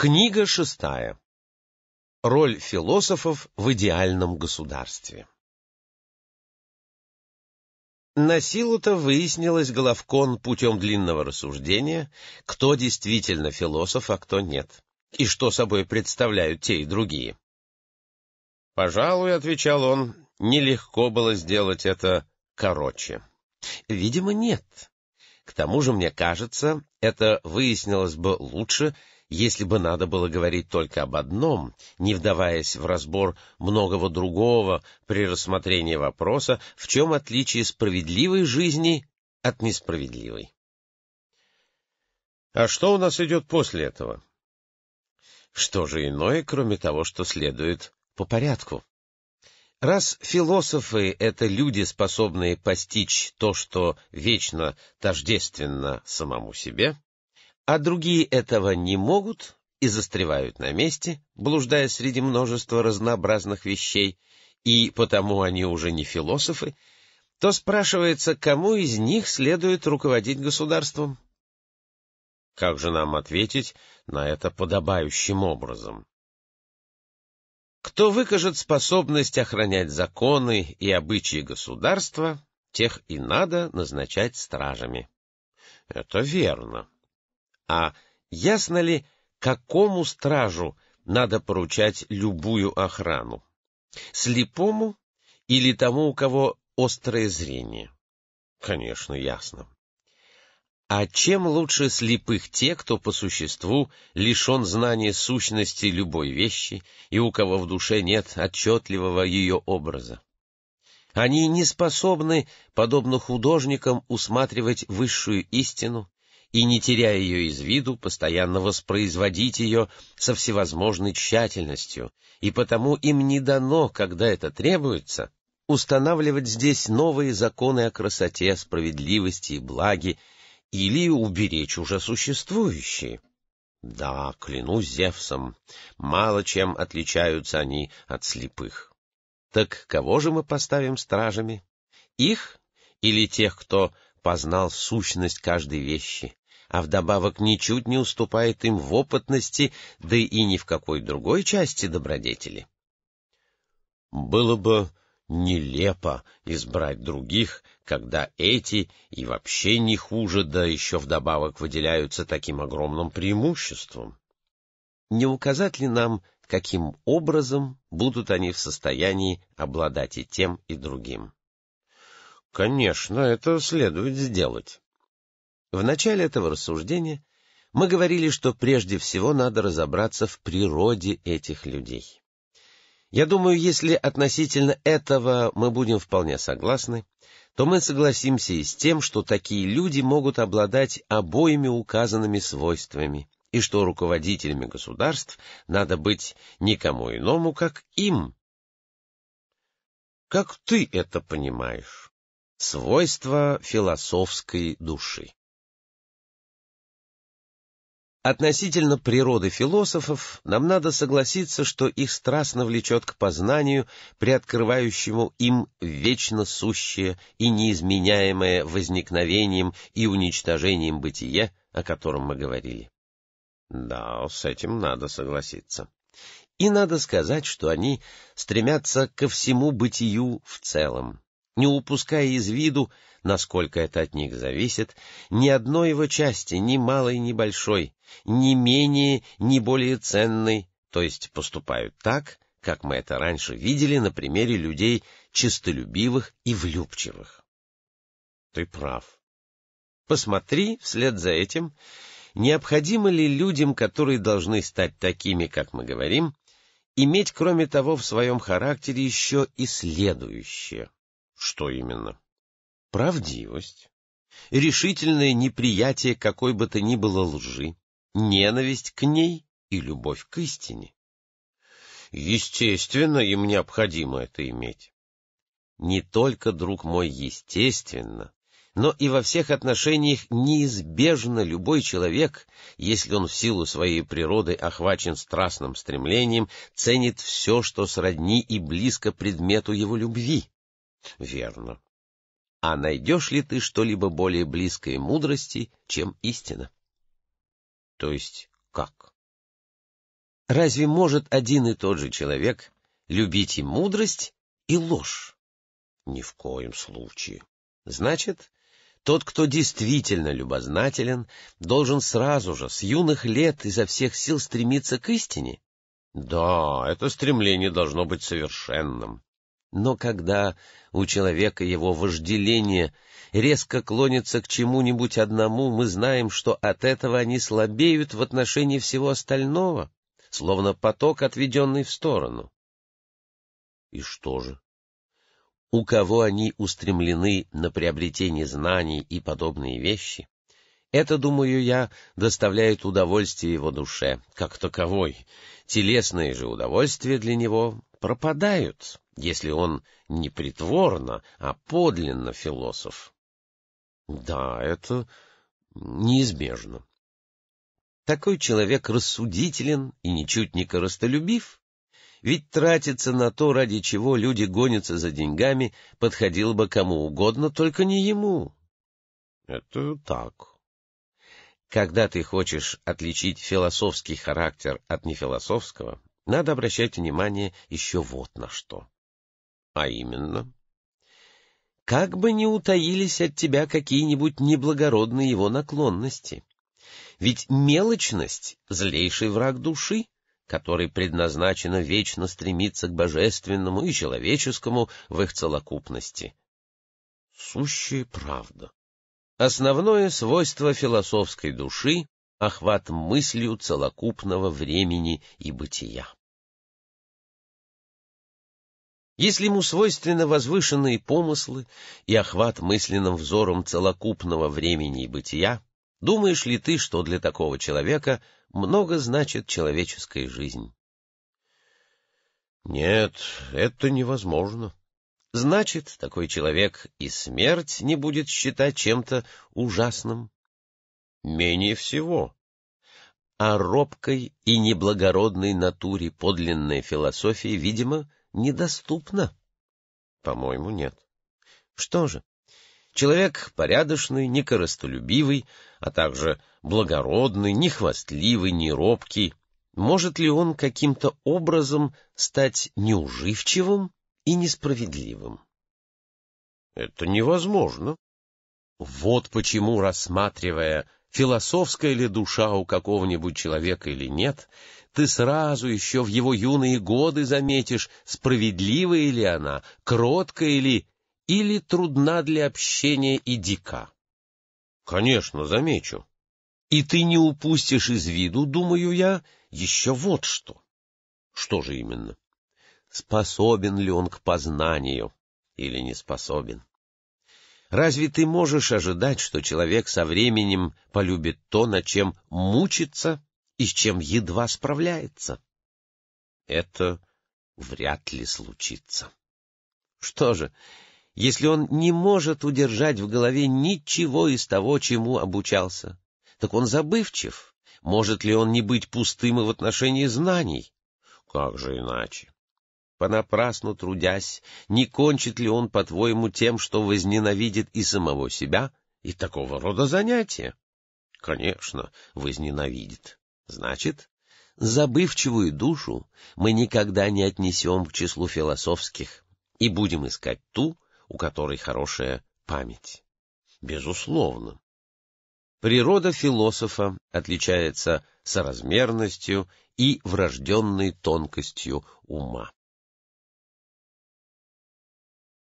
Книга шестая. Роль философов в идеальном государстве. На силу-то выяснилось Головкон путем длинного рассуждения, кто действительно философ, а кто нет, и что собой представляют те и другие. «Пожалуй, — отвечал он, — нелегко было сделать это короче». «Видимо, нет. К тому же, мне кажется, это выяснилось бы лучше, — если бы надо было говорить только об одном, не вдаваясь в разбор многого другого при рассмотрении вопроса, в чем отличие справедливой жизни от несправедливой. А что у нас идет после этого? Что же иное, кроме того, что следует по порядку? Раз философы — это люди, способные постичь то, что вечно тождественно самому себе, а другие этого не могут и застревают на месте, блуждая среди множества разнообразных вещей, и потому они уже не философы, то спрашивается, кому из них следует руководить государством? Как же нам ответить на это подобающим образом? Кто выкажет способность охранять законы и обычаи государства, тех и надо назначать стражами. Это верно. А ясно ли, какому стражу надо поручать любую охрану? Слепому или тому, у кого острое зрение? Конечно, ясно. А чем лучше слепых те, кто по существу лишен знания сущности любой вещи и у кого в душе нет отчетливого ее образа? Они не способны, подобно художникам, усматривать высшую истину и, не теряя ее из виду, постоянно воспроизводить ее со всевозможной тщательностью, и потому им не дано, когда это требуется, устанавливать здесь новые законы о красоте, справедливости и благе, или уберечь уже существующие. Да, клянусь Зевсом, мало чем отличаются они от слепых. Так кого же мы поставим стражами? Их или тех, кто познал сущность каждой вещи, а вдобавок ничуть не уступает им в опытности, да и ни в какой другой части добродетели. Было бы нелепо избрать других, когда эти и вообще не хуже, да еще вдобавок выделяются таким огромным преимуществом. Не указать ли нам, каким образом будут они в состоянии обладать и тем, и другим? Конечно, это следует сделать. В начале этого рассуждения мы говорили, что прежде всего надо разобраться в природе этих людей. Я думаю, если относительно этого мы будем вполне согласны, то мы согласимся и с тем, что такие люди могут обладать обоими указанными свойствами, и что руководителями государств надо быть никому иному, как им. Как ты это понимаешь? Свойства философской души. Относительно природы философов нам надо согласиться, что их страстно влечет к познанию, приоткрывающему им вечно сущее и неизменяемое возникновением и уничтожением бытия, о котором мы говорили. Да, с этим надо согласиться. И надо сказать, что они стремятся ко всему бытию в целом, не упуская из виду, насколько это от них зависит, ни одной его части, ни малой, ни большой, ни менее, ни более ценной, то есть поступают так, как мы это раньше видели на примере людей чистолюбивых и влюбчивых. Ты прав. Посмотри вслед за этим, необходимо ли людям, которые должны стать такими, как мы говорим, иметь, кроме того, в своем характере еще и следующее. Что именно? Правдивость, решительное неприятие какой бы то ни было лжи, ненависть к ней и любовь к истине. Естественно, им необходимо это иметь. Не только, друг мой, естественно, но и во всех отношениях неизбежно любой человек, если он в силу своей природы охвачен страстным стремлением, ценит все, что сродни и близко предмету его любви. Верно. А найдешь ли ты что-либо более близкое мудрости, чем истина? То есть как? Разве может один и тот же человек любить и мудрость, и ложь? Ни в коем случае. Значит, тот, кто действительно любознателен, должен сразу же, с юных лет, изо всех сил стремиться к истине? Да, это стремление должно быть совершенным. Но когда у человека его вожделение резко клонится к чему-нибудь одному, мы знаем, что от этого они слабеют в отношении всего остального, словно поток, отведенный в сторону. И что же? У кого они устремлены на приобретение знаний и подобные вещи, это, думаю я, доставляет удовольствие его душе, как таковой. Телесные же удовольствия для него пропадают, если он не притворно, а подлинно философ. Да, это неизбежно. Такой человек рассудителен и ничуть не коростолюбив, ведь тратиться на то, ради чего люди гонятся за деньгами, подходило бы кому угодно, только не ему. Это так. Когда ты хочешь отличить философский характер от нефилософского, надо обращать внимание еще вот на что. А именно, как бы не утаились от тебя какие-нибудь неблагородные его наклонности. Ведь мелочность — злейший враг души, который предназначена вечно стремиться к божественному и человеческому в их целокупности. Сущая правда. Основное свойство философской души — охват мыслью целокупного времени и бытия. Если ему свойственны возвышенные помыслы и охват мысленным взором целокупного времени и бытия, думаешь ли ты, что для такого человека много значит человеческая жизнь? Нет, это невозможно. Значит, такой человек и смерть не будет считать чем-то ужасным. Менее всего. А робкой и неблагородной натуре подлинной философии, видимо, недоступна. По-моему, нет. Что же, человек порядочный, не коростолюбивый, а также благородный, не хвастливый, не робкий, может ли он каким-то образом стать неуживчивым и несправедливым. Это невозможно. Вот почему, рассматривая, философская ли душа у какого-нибудь человека или нет, ты сразу еще в его юные годы заметишь, справедливая ли она, кроткая ли или трудна для общения и дика. Конечно, замечу. И ты не упустишь из виду, думаю я, еще вот что. Что же именно? способен ли он к познанию или не способен. Разве ты можешь ожидать, что человек со временем полюбит то, над чем мучится и с чем едва справляется? Это вряд ли случится. Что же, если он не может удержать в голове ничего из того, чему обучался, так он забывчив. Может ли он не быть пустым и в отношении знаний? Как же иначе? Понапрасну трудясь, не кончит ли он, по-твоему, тем, что возненавидит и самого себя, и такого рода занятия? Конечно, возненавидит. Значит, забывчивую душу мы никогда не отнесем к числу философских и будем искать ту, у которой хорошая память. Безусловно. Природа философа отличается соразмерностью и врожденной тонкостью ума.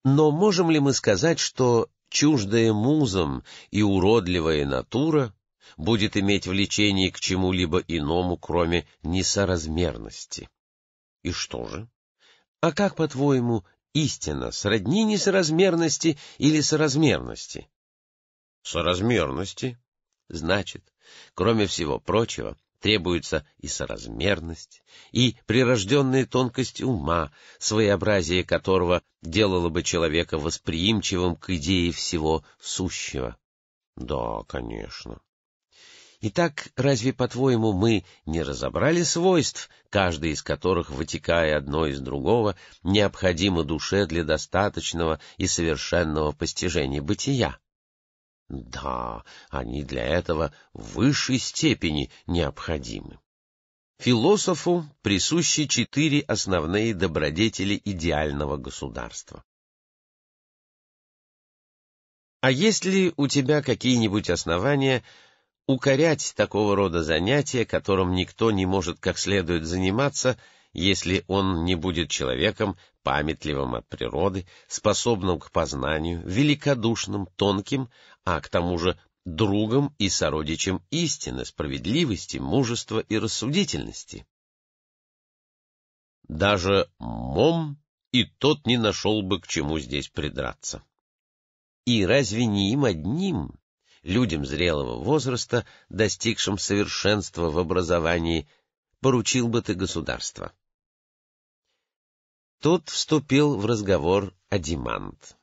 Но можем ли мы сказать, что чуждая музам и уродливая натура будет иметь влечение к чему-либо иному, кроме несоразмерности? И что же? А как, по-твоему, истина сродни несоразмерности или соразмерности? Соразмерности. Значит, кроме всего прочего, требуется и соразмерность, и прирожденная тонкость ума, своеобразие которого делало бы человека восприимчивым к идее всего сущего. Да, конечно. Итак, разве, по-твоему, мы не разобрали свойств, каждый из которых, вытекая одно из другого, необходимо душе для достаточного и совершенного постижения бытия? Да, они для этого в высшей степени необходимы. Философу присущи четыре основные добродетели идеального государства. А есть ли у тебя какие-нибудь основания укорять такого рода занятия, которым никто не может как следует заниматься, если он не будет человеком, памятливым от природы, способным к познанию, великодушным, тонким, а к тому же другом и сородичем истины, справедливости, мужества и рассудительности. Даже Мом и тот не нашел бы к чему здесь придраться. И разве не им одним, людям зрелого возраста, достигшим совершенства в образовании, поручил бы ты государство? Тут вступил в разговор Адимант.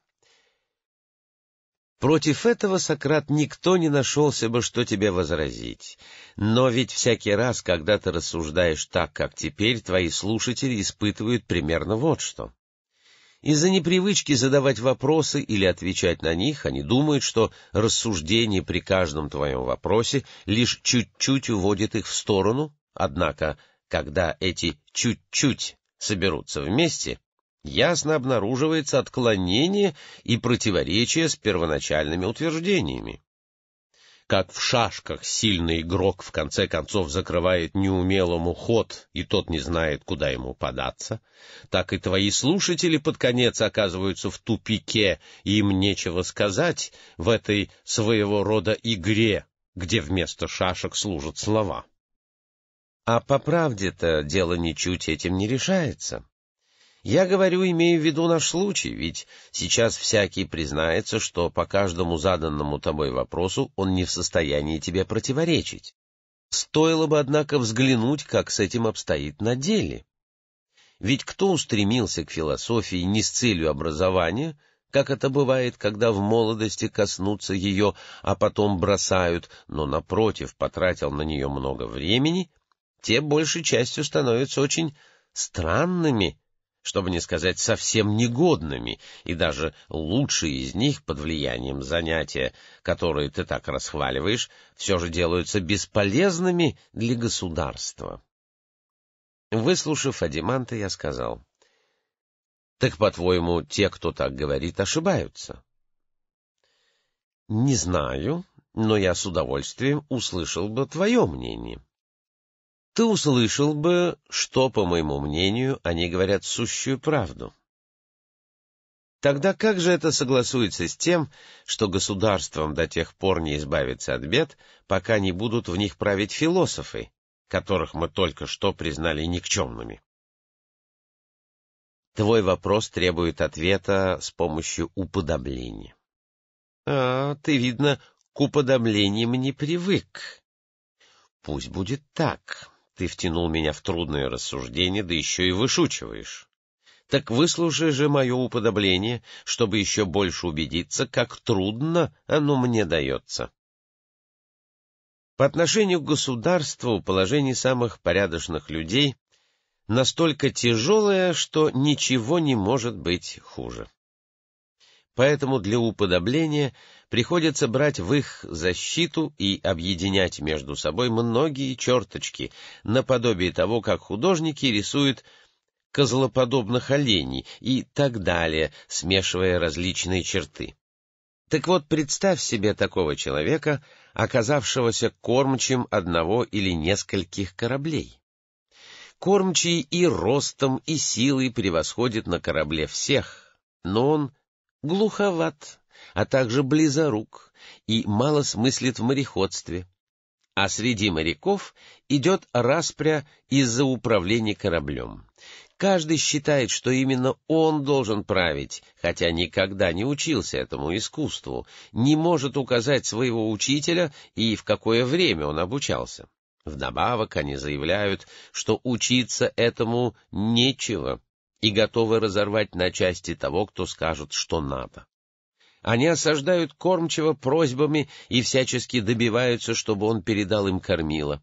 Против этого, Сократ, никто не нашелся бы, что тебе возразить. Но ведь всякий раз, когда ты рассуждаешь так, как теперь, твои слушатели испытывают примерно вот что. Из-за непривычки задавать вопросы или отвечать на них, они думают, что рассуждение при каждом твоем вопросе лишь чуть-чуть уводит их в сторону, однако, когда эти чуть-чуть соберутся вместе, ясно обнаруживается отклонение и противоречие с первоначальными утверждениями. Как в шашках сильный игрок в конце концов закрывает неумелому ход, и тот не знает, куда ему податься, так и твои слушатели под конец оказываются в тупике, и им нечего сказать в этой своего рода игре, где вместо шашек служат слова. А по правде-то дело ничуть этим не решается. Я говорю, имею в виду наш случай, ведь сейчас всякий признается, что по каждому заданному тобой вопросу он не в состоянии тебе противоречить. Стоило бы, однако, взглянуть, как с этим обстоит на деле. Ведь кто устремился к философии не с целью образования, как это бывает, когда в молодости коснутся ее, а потом бросают, но, напротив, потратил на нее много времени, те большей частью становятся очень странными, чтобы не сказать совсем негодными, и даже лучшие из них под влиянием занятия, которые ты так расхваливаешь, все же делаются бесполезными для государства. Выслушав Адиманта, я сказал, — Так, по-твоему, те, кто так говорит, ошибаются? — Не знаю, но я с удовольствием услышал бы твое мнение ты услышал бы, что, по моему мнению, они говорят сущую правду. Тогда как же это согласуется с тем, что государством до тех пор не избавится от бед, пока не будут в них править философы, которых мы только что признали никчемными? Твой вопрос требует ответа с помощью уподобления. А, ты, видно, к уподоблениям не привык. Пусть будет так. Ты втянул меня в трудное рассуждение, да еще и вышучиваешь. Так выслушай же мое уподобление, чтобы еще больше убедиться, как трудно оно мне дается. По отношению к государству положение самых порядочных людей настолько тяжелое, что ничего не может быть хуже. Поэтому для уподобления приходится брать в их защиту и объединять между собой многие черточки, наподобие того, как художники рисуют козлоподобных оленей и так далее, смешивая различные черты. Так вот, представь себе такого человека, оказавшегося кормчим одного или нескольких кораблей. Кормчий и ростом, и силой превосходит на корабле всех, но он глуховат, а также близорук и мало смыслит в мореходстве. А среди моряков идет распря из-за управления кораблем. Каждый считает, что именно он должен править, хотя никогда не учился этому искусству, не может указать своего учителя и в какое время он обучался. Вдобавок они заявляют, что учиться этому нечего, и готовы разорвать на части того, кто скажет, что надо. Они осаждают кормчего просьбами и всячески добиваются, чтобы он передал им кормило.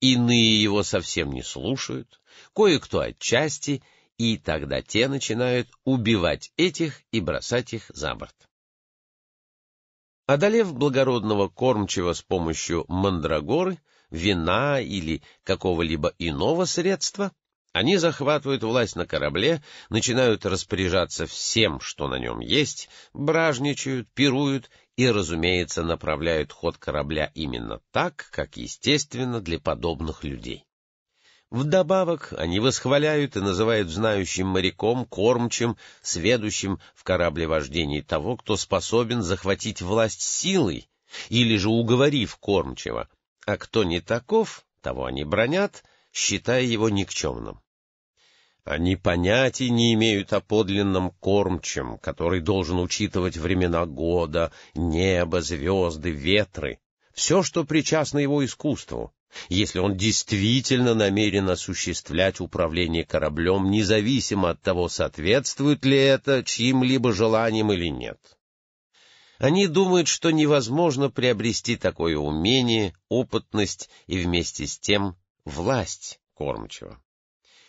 Иные его совсем не слушают, кое-кто отчасти, и тогда те начинают убивать этих и бросать их за борт. Одолев благородного кормчего с помощью мандрагоры, вина или какого-либо иного средства, они захватывают власть на корабле, начинают распоряжаться всем, что на нем есть, бражничают, пируют и, разумеется, направляют ход корабля именно так, как естественно для подобных людей. Вдобавок они восхваляют и называют знающим моряком, кормчим, сведущим в кораблевождении того, кто способен захватить власть силой, или же уговорив кормчего, а кто не таков, того они бронят, считая его никчемным. Они понятия не имеют о подлинном кормчем, который должен учитывать времена года, небо, звезды, ветры, все, что причастно его искусству, если он действительно намерен осуществлять управление кораблем, независимо от того, соответствует ли это чьим-либо желаниям или нет. Они думают, что невозможно приобрести такое умение, опытность и вместе с тем власть кормчего.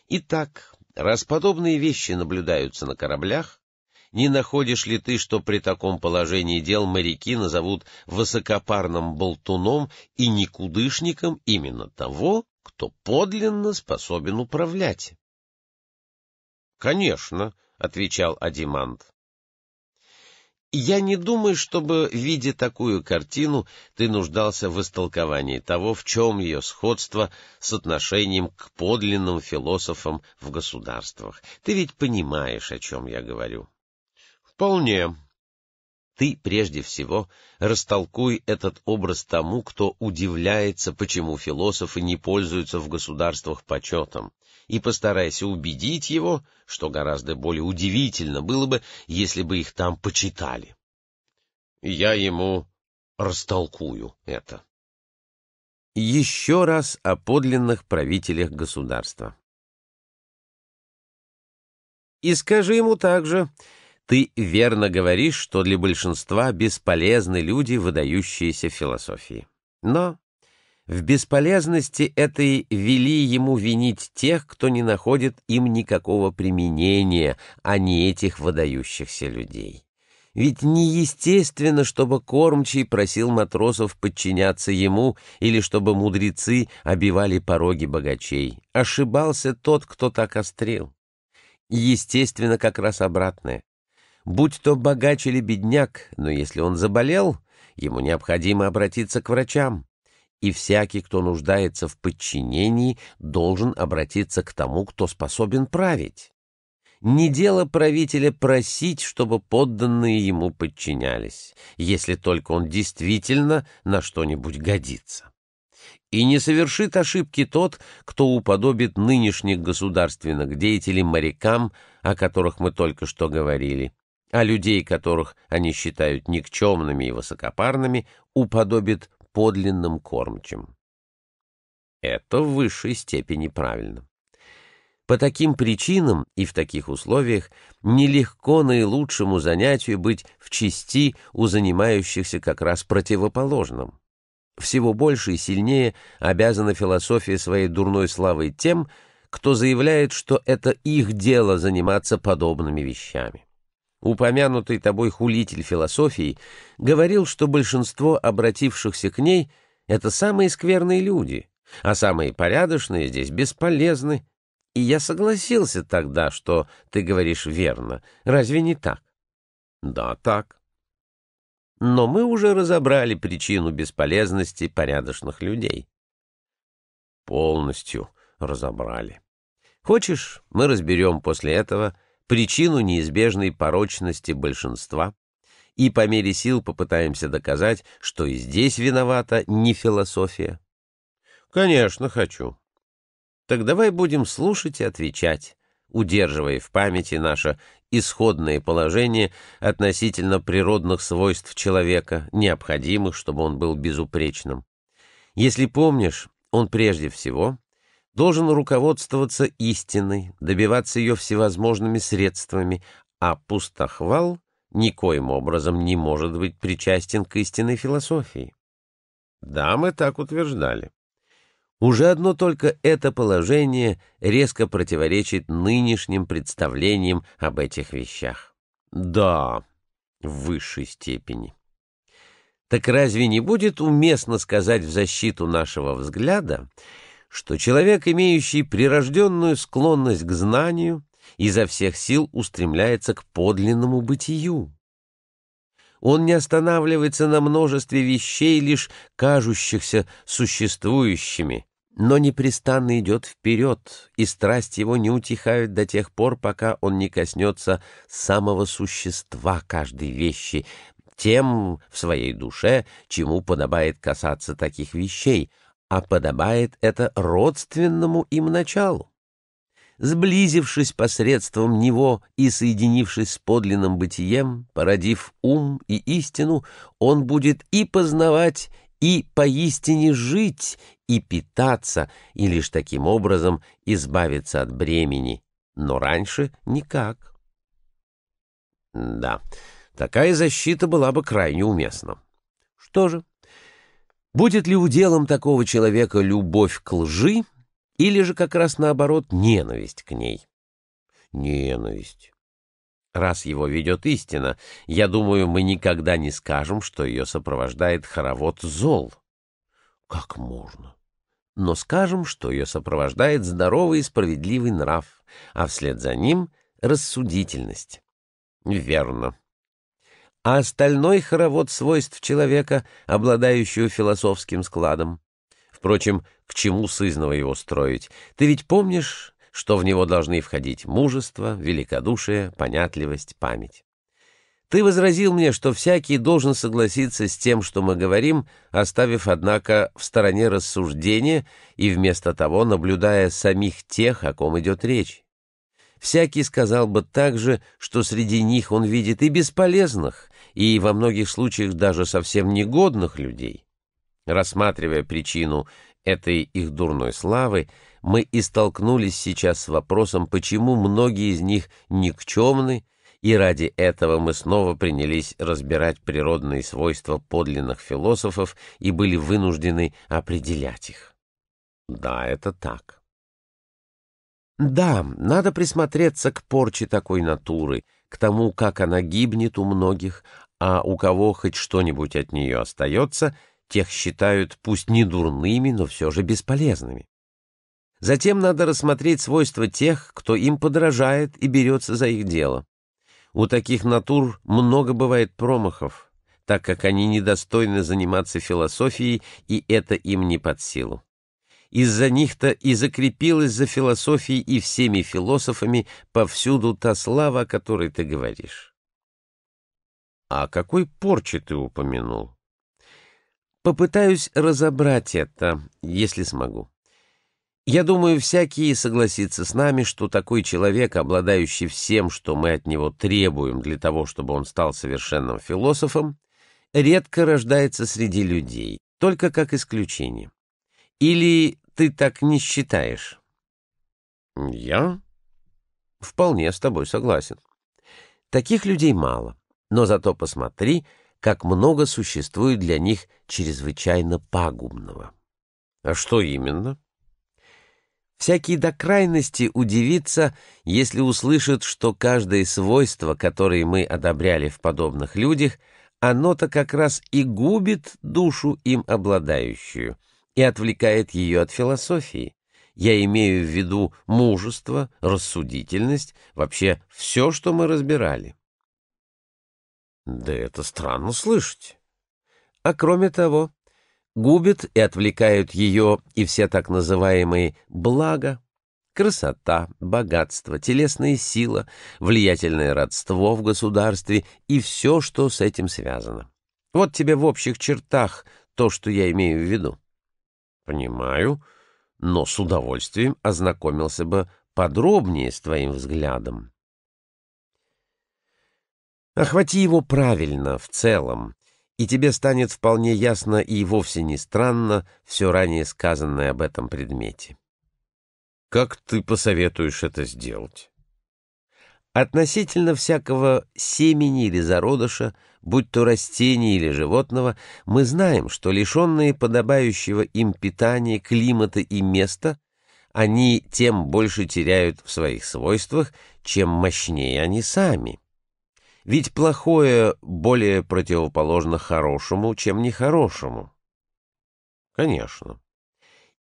Итак, раз подобные вещи наблюдаются на кораблях, не находишь ли ты, что при таком положении дел моряки назовут высокопарным болтуном и никудышником именно того, кто подлинно способен управлять? — Конечно, — отвечал Адимант. Я не думаю, чтобы, видя такую картину, ты нуждался в истолковании того, в чем ее сходство с отношением к подлинным философам в государствах. Ты ведь понимаешь, о чем я говорю. Вполне. Ты, прежде всего, растолкуй этот образ тому, кто удивляется, почему философы не пользуются в государствах почетом, и постарайся убедить его, что гораздо более удивительно было бы, если бы их там почитали. Я ему растолкую это. Еще раз о подлинных правителях государства. И скажи ему также, ты верно говоришь, что для большинства бесполезны люди, выдающиеся в философии. Но в бесполезности этой вели ему винить тех, кто не находит им никакого применения, а не этих выдающихся людей. Ведь неестественно, чтобы кормчий просил матросов подчиняться ему или чтобы мудрецы обивали пороги богачей. Ошибался тот, кто так острил. Естественно, как раз обратное будь то богач или бедняк, но если он заболел, ему необходимо обратиться к врачам. И всякий, кто нуждается в подчинении, должен обратиться к тому, кто способен править. Не дело правителя просить, чтобы подданные ему подчинялись, если только он действительно на что-нибудь годится. И не совершит ошибки тот, кто уподобит нынешних государственных деятелей морякам, о которых мы только что говорили, а людей, которых они считают никчемными и высокопарными, уподобит подлинным кормчим. Это в высшей степени правильно. По таким причинам и в таких условиях нелегко наилучшему занятию быть в части у занимающихся как раз противоположным. Всего больше и сильнее обязана философия своей дурной славой тем, кто заявляет, что это их дело заниматься подобными вещами. Упомянутый тобой хулитель философии говорил, что большинство обратившихся к ней — это самые скверные люди, а самые порядочные здесь бесполезны. И я согласился тогда, что ты говоришь верно. Разве не так? Да, так. Но мы уже разобрали причину бесполезности порядочных людей. Полностью разобрали. Хочешь, мы разберем после этого причину неизбежной порочности большинства и по мере сил попытаемся доказать, что и здесь виновата не философия? Конечно, хочу. Так давай будем слушать и отвечать, удерживая в памяти наше исходное положение относительно природных свойств человека, необходимых, чтобы он был безупречным. Если помнишь, он прежде всего должен руководствоваться истиной, добиваться ее всевозможными средствами, а пустохвал никоим образом не может быть причастен к истинной философии. Да, мы так утверждали. Уже одно только это положение резко противоречит нынешним представлениям об этих вещах. Да, в высшей степени. Так разве не будет уместно сказать в защиту нашего взгляда, что человек, имеющий прирожденную склонность к знанию, изо всех сил устремляется к подлинному бытию? Он не останавливается на множестве вещей, лишь кажущихся существующими, но непрестанно идет вперед, и страсть его не утихает до тех пор, пока он не коснется самого существа каждой вещи, тем в своей душе, чему подобает касаться таких вещей, а подобает это родственному им началу. Сблизившись посредством него и соединившись с подлинным бытием, породив ум и истину, он будет и познавать, и поистине жить, и питаться, и лишь таким образом избавиться от бремени, но раньше никак. Да, такая защита была бы крайне уместна. Что же, будет ли уделом такого человека любовь к лжи, или же как раз наоборот ненависть к ней? Ненависть. Раз его ведет истина, я думаю, мы никогда не скажем, что ее сопровождает хоровод зол. Как можно? Но скажем, что ее сопровождает здоровый и справедливый нрав, а вслед за ним — рассудительность. Верно. А остальной хоровод свойств человека, обладающего философским складом? Впрочем, к чему сызново его строить? Ты ведь помнишь что в него должны входить мужество, великодушие, понятливость, память. Ты возразил мне, что всякий должен согласиться с тем, что мы говорим, оставив, однако, в стороне рассуждения и вместо того наблюдая самих тех, о ком идет речь. Всякий сказал бы также, что среди них он видит и бесполезных, и во многих случаях даже совсем негодных людей. Рассматривая причину этой их дурной славы, мы и столкнулись сейчас с вопросом, почему многие из них никчемны, и ради этого мы снова принялись разбирать природные свойства подлинных философов и были вынуждены определять их. Да, это так. Да, надо присмотреться к порче такой натуры, к тому, как она гибнет у многих, а у кого хоть что-нибудь от нее остается, тех считают пусть не дурными, но все же бесполезными. Затем надо рассмотреть свойства тех, кто им подражает и берется за их дело. У таких натур много бывает промахов, так как они недостойны заниматься философией, и это им не под силу. Из-за них-то и закрепилась за философией и всеми философами повсюду та слава, о которой ты говоришь. А какой порче ты упомянул? Попытаюсь разобрать это, если смогу. Я думаю, всякий согласится с нами, что такой человек, обладающий всем, что мы от него требуем для того, чтобы он стал совершенным философом, редко рождается среди людей, только как исключение. Или ты так не считаешь? Я вполне с тобой согласен. Таких людей мало, но зато посмотри, как много существует для них чрезвычайно пагубного. А что именно? Всякий до крайности удивится, если услышит, что каждое свойство, которое мы одобряли в подобных людях, оно-то как раз и губит душу им обладающую и отвлекает ее от философии. Я имею в виду мужество, рассудительность, вообще все, что мы разбирали. Да это странно слышать. А кроме того, губят и отвлекают ее и все так называемые «блага», красота, богатство, телесная сила, влиятельное родство в государстве и все, что с этим связано. Вот тебе в общих чертах то, что я имею в виду. Понимаю, но с удовольствием ознакомился бы подробнее с твоим взглядом. Охвати его правильно, в целом, и тебе станет вполне ясно и вовсе не странно все ранее сказанное об этом предмете. Как ты посоветуешь это сделать? Относительно всякого семени или зародыша, будь то растения или животного, мы знаем, что лишенные подобающего им питания, климата и места, они тем больше теряют в своих свойствах, чем мощнее они сами. Ведь плохое более противоположно хорошему, чем нехорошему. Конечно.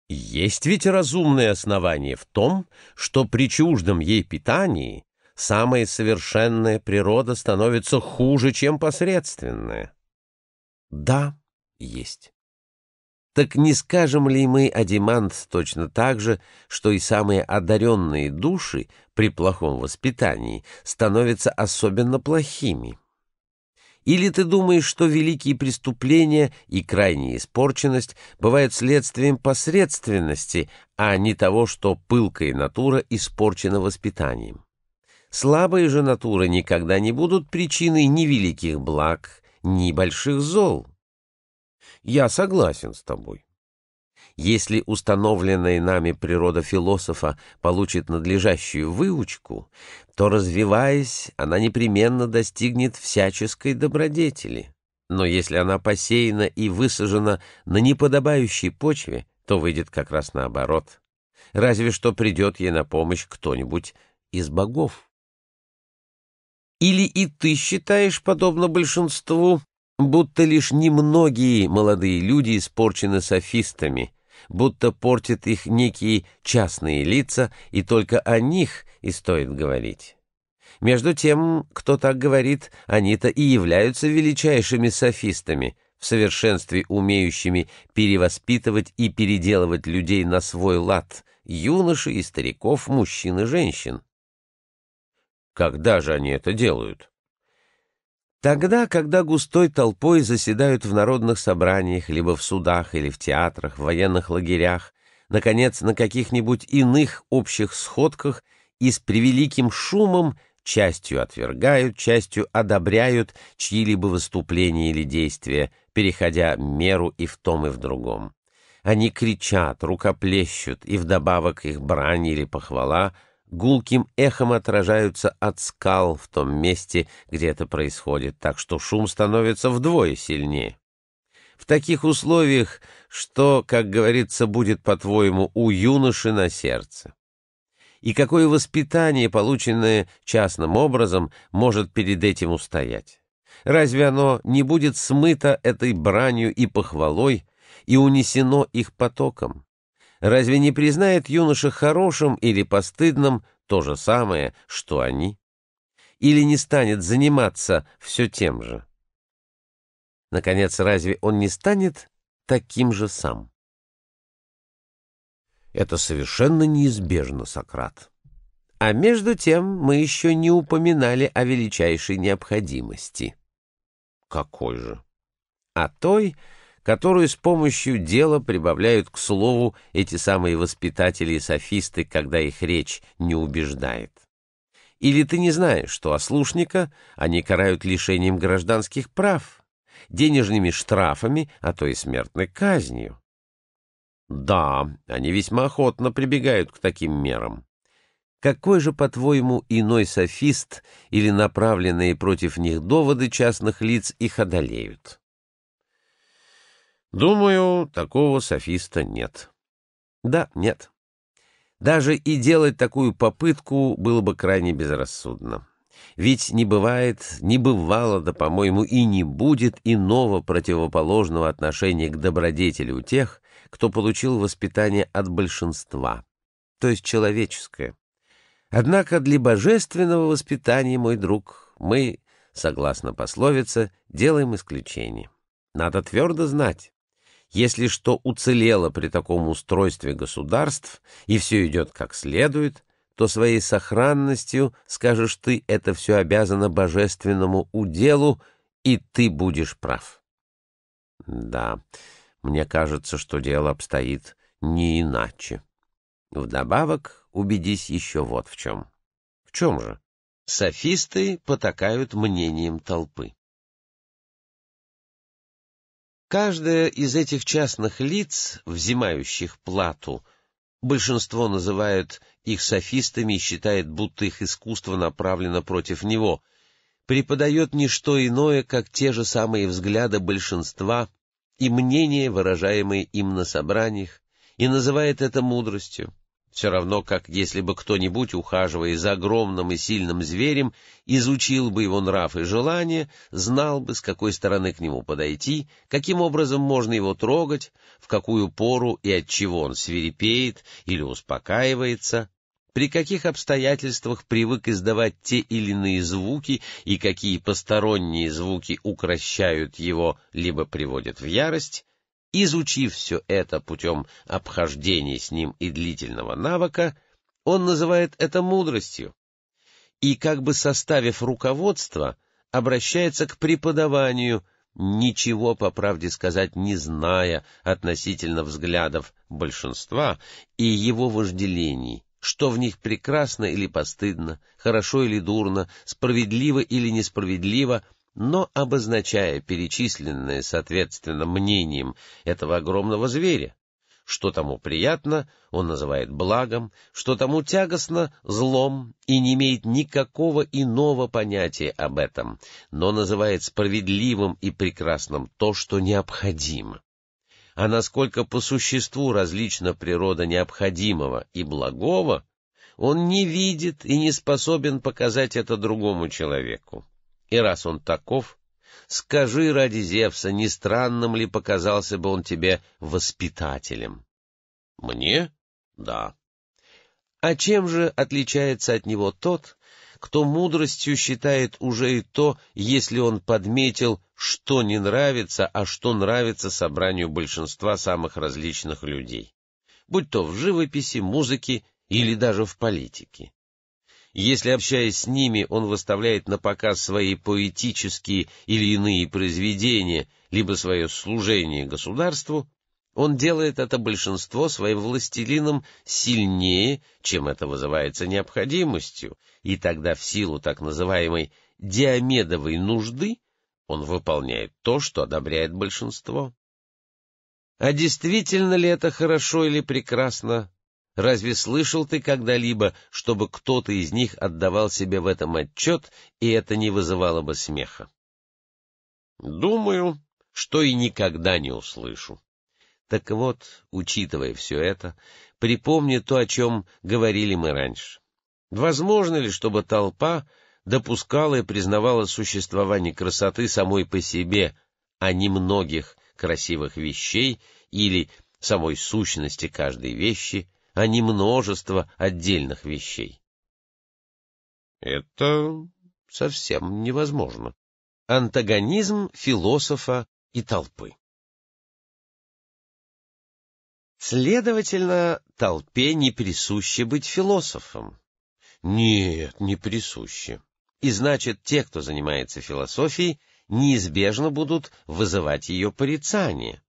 Есть ведь разумное основание в том, что при чуждом ей питании самая совершенная природа становится хуже, чем посредственная. Да, есть. Так не скажем ли мы, Адимант, точно так же, что и самые одаренные души при плохом воспитании становятся особенно плохими? Или ты думаешь, что великие преступления и крайняя испорченность бывают следствием посредственности, а не того, что пылкая натура испорчена воспитанием? Слабые же натуры никогда не будут причиной ни великих благ, ни больших зол. Я согласен с тобой. Если установленная нами природа философа получит надлежащую выучку, то, развиваясь, она непременно достигнет всяческой добродетели. Но если она посеяна и высажена на неподобающей почве, то выйдет как раз наоборот. Разве что придет ей на помощь кто-нибудь из богов. Или и ты считаешь, подобно большинству, будто лишь немногие молодые люди испорчены софистами, будто портят их некие частные лица, и только о них и стоит говорить. Между тем, кто так говорит, они-то и являются величайшими софистами, в совершенстве умеющими перевоспитывать и переделывать людей на свой лад, юношей и стариков, мужчин и женщин. Когда же они это делают? Тогда, когда густой толпой заседают в народных собраниях, либо в судах или в театрах, в военных лагерях, наконец, на каких-нибудь иных общих сходках и с превеликим шумом частью отвергают, частью одобряют чьи-либо выступления или действия, переходя меру и в том, и в другом. Они кричат, рукоплещут, и вдобавок их брань или похвала — гулким эхом отражаются от скал в том месте, где это происходит, так что шум становится вдвое сильнее. В таких условиях, что, как говорится, будет, по-твоему, у юноши на сердце? И какое воспитание, полученное частным образом, может перед этим устоять? Разве оно не будет смыто этой бранью и похвалой и унесено их потоком? Разве не признает юноша хорошим или постыдным то же самое, что они? Или не станет заниматься все тем же? Наконец, разве он не станет таким же сам? Это совершенно неизбежно, Сократ. А между тем мы еще не упоминали о величайшей необходимости. Какой же? О той, которую с помощью дела прибавляют к слову эти самые воспитатели и софисты, когда их речь не убеждает. Или ты не знаешь, что ослушника они карают лишением гражданских прав, денежными штрафами, а то и смертной казнью? Да, они весьма охотно прибегают к таким мерам. Какой же, по-твоему, иной софист или направленные против них доводы частных лиц их одолеют? Думаю, такого софиста нет. Да, нет. Даже и делать такую попытку было бы крайне безрассудно. Ведь не бывает, не бывало, да, по-моему, и не будет иного противоположного отношения к добродетели у тех, кто получил воспитание от большинства, то есть человеческое. Однако для божественного воспитания, мой друг, мы, согласно пословице, делаем исключение. Надо твердо знать, если что уцелело при таком устройстве государств, и все идет как следует, то своей сохранностью, скажешь ты, это все обязано божественному уделу, и ты будешь прав. Да, мне кажется, что дело обстоит не иначе. Вдобавок, убедись еще вот в чем. В чем же? Софисты потакают мнением толпы. Каждое из этих частных лиц, взимающих плату, большинство называют их софистами и считает, будто их искусство направлено против него, преподает не что иное, как те же самые взгляды большинства и мнения, выражаемые им на собраниях, и называет это мудростью. Все равно, как если бы кто-нибудь, ухаживая за огромным и сильным зверем, изучил бы его нрав и желания, знал бы, с какой стороны к нему подойти, каким образом можно его трогать, в какую пору и от чего он свирепеет или успокаивается, при каких обстоятельствах привык издавать те или иные звуки и какие посторонние звуки укращают его либо приводят в ярость, Изучив все это путем обхождения с ним и длительного навыка, он называет это мудростью. И, как бы составив руководство, обращается к преподаванию, ничего, по правде сказать, не зная относительно взглядов большинства и его вожделений, что в них прекрасно или постыдно, хорошо или дурно, справедливо или несправедливо, но обозначая перечисленное соответственно мнением этого огромного зверя. Что тому приятно, он называет благом, что тому тягостно — злом, и не имеет никакого иного понятия об этом, но называет справедливым и прекрасным то, что необходимо. А насколько по существу различна природа необходимого и благого, он не видит и не способен показать это другому человеку. И раз он таков, скажи ради Зевса, не странным ли показался бы он тебе воспитателем? Мне? Да. А чем же отличается от него тот, кто мудростью считает уже и то, если он подметил, что не нравится, а что нравится собранию большинства самых различных людей, будь то в живописи, музыке или даже в политике? Если, общаясь с ними, он выставляет на показ свои поэтические или иные произведения, либо свое служение государству, он делает это большинство своим властелином сильнее, чем это вызывается необходимостью, и тогда в силу так называемой диамедовой нужды он выполняет то, что одобряет большинство. А действительно ли это хорошо или прекрасно, Разве слышал ты когда-либо, чтобы кто-то из них отдавал себе в этом отчет, и это не вызывало бы смеха? Думаю, что и никогда не услышу. Так вот, учитывая все это, припомни то, о чем говорили мы раньше. Возможно ли, чтобы толпа допускала и признавала существование красоты самой по себе, а не многих красивых вещей или самой сущности каждой вещи, а не множество отдельных вещей. Это совсем невозможно. Антагонизм философа и толпы. Следовательно, толпе не присуще быть философом. Нет, не присуще. И значит, те, кто занимается философией, неизбежно будут вызывать ее порицание.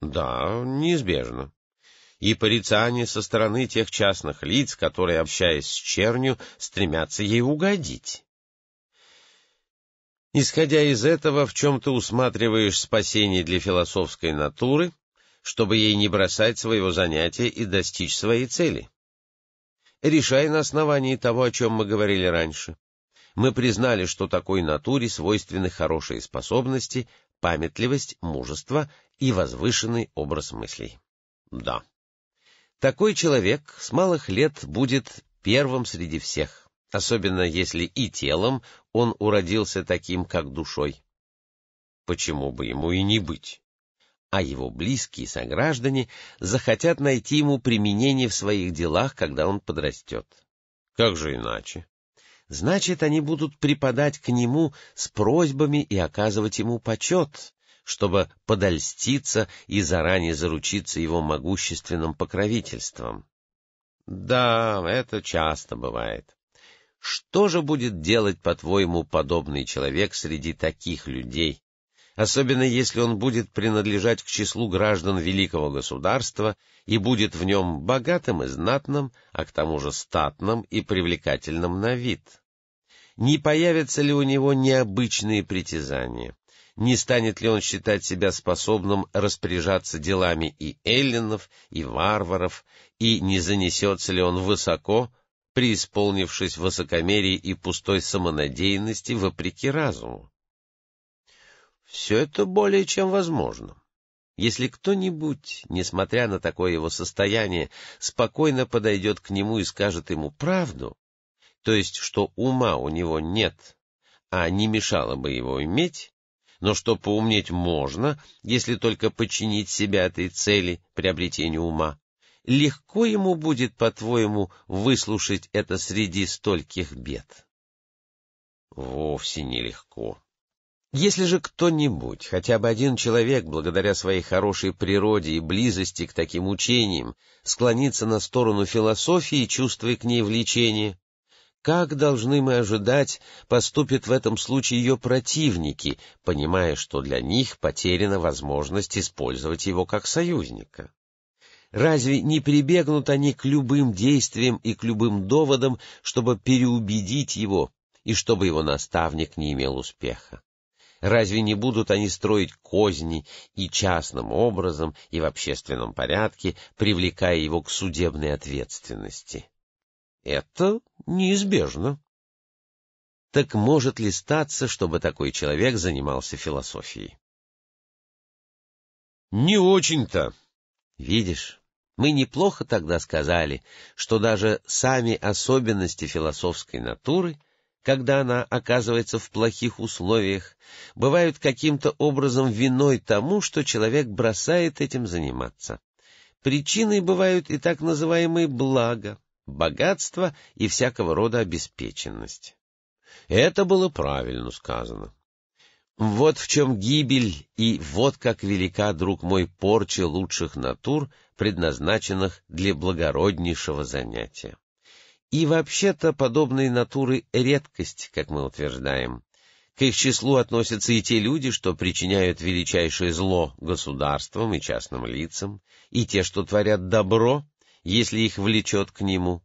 Да, неизбежно и порицание со стороны тех частных лиц, которые, общаясь с чернью, стремятся ей угодить. Исходя из этого, в чем ты усматриваешь спасение для философской натуры, чтобы ей не бросать своего занятия и достичь своей цели? Решай на основании того, о чем мы говорили раньше. Мы признали, что такой натуре свойственны хорошие способности, памятливость, мужество и возвышенный образ мыслей. Да. Такой человек с малых лет будет первым среди всех, особенно если и телом он уродился таким, как душой. Почему бы ему и не быть? А его близкие сограждане захотят найти ему применение в своих делах, когда он подрастет. Как же иначе? Значит, они будут припадать к нему с просьбами и оказывать ему почет, чтобы подольститься и заранее заручиться его могущественным покровительством. Да, это часто бывает. Что же будет делать, по-твоему, подобный человек среди таких людей, особенно если он будет принадлежать к числу граждан великого государства и будет в нем богатым и знатным, а к тому же статным и привлекательным на вид? Не появятся ли у него необычные притязания? Не станет ли он считать себя способным распоряжаться делами и эллинов, и варваров, и не занесется ли он высоко, преисполнившись высокомерии и пустой самонадеянности вопреки разуму? Все это более чем возможно. Если кто-нибудь, несмотря на такое его состояние, спокойно подойдет к нему и скажет ему правду, то есть, что ума у него нет, а не мешало бы его иметь, но что поумнеть можно, если только подчинить себя этой цели приобретения ума, легко ему будет, по-твоему, выслушать это среди стольких бед? Вовсе нелегко. Если же кто-нибудь, хотя бы один человек, благодаря своей хорошей природе и близости к таким учениям, склонится на сторону философии, чувствуя к ней влечение, как должны мы ожидать, поступят в этом случае ее противники, понимая, что для них потеряна возможность использовать его как союзника? Разве не прибегнут они к любым действиям и к любым доводам, чтобы переубедить его, и чтобы его наставник не имел успеха? Разве не будут они строить козни и частным образом, и в общественном порядке, привлекая его к судебной ответственности? Это неизбежно. Так может ли статься, чтобы такой человек занимался философией? Не очень-то. Видишь, мы неплохо тогда сказали, что даже сами особенности философской натуры — когда она оказывается в плохих условиях, бывают каким-то образом виной тому, что человек бросает этим заниматься. Причиной бывают и так называемые блага, богатство и всякого рода обеспеченность. Это было правильно сказано. Вот в чем гибель и вот как велика, друг мой, порча лучших натур, предназначенных для благороднейшего занятия. И вообще-то подобные натуры — редкость, как мы утверждаем. К их числу относятся и те люди, что причиняют величайшее зло государствам и частным лицам, и те, что творят добро, если их влечет к нему.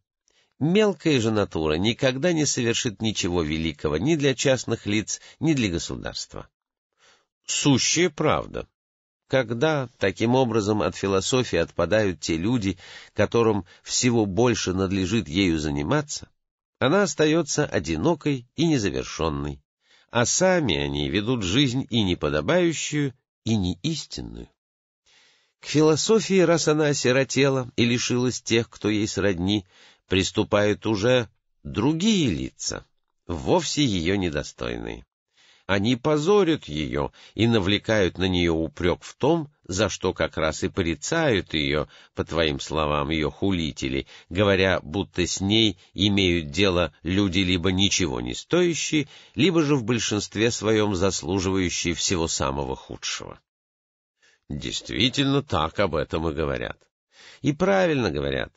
Мелкая же натура никогда не совершит ничего великого ни для частных лиц, ни для государства. Сущая правда. Когда таким образом от философии отпадают те люди, которым всего больше надлежит ею заниматься, она остается одинокой и незавершенной, а сами они ведут жизнь и неподобающую, и неистинную. К философии, раз она осиротела и лишилась тех, кто ей сродни, приступают уже другие лица, вовсе ее недостойные. Они позорят ее и навлекают на нее упрек в том, за что как раз и порицают ее, по твоим словам, ее хулители, говоря, будто с ней имеют дело люди либо ничего не стоящие, либо же в большинстве своем заслуживающие всего самого худшего. Действительно, так об этом и говорят. И правильно говорят.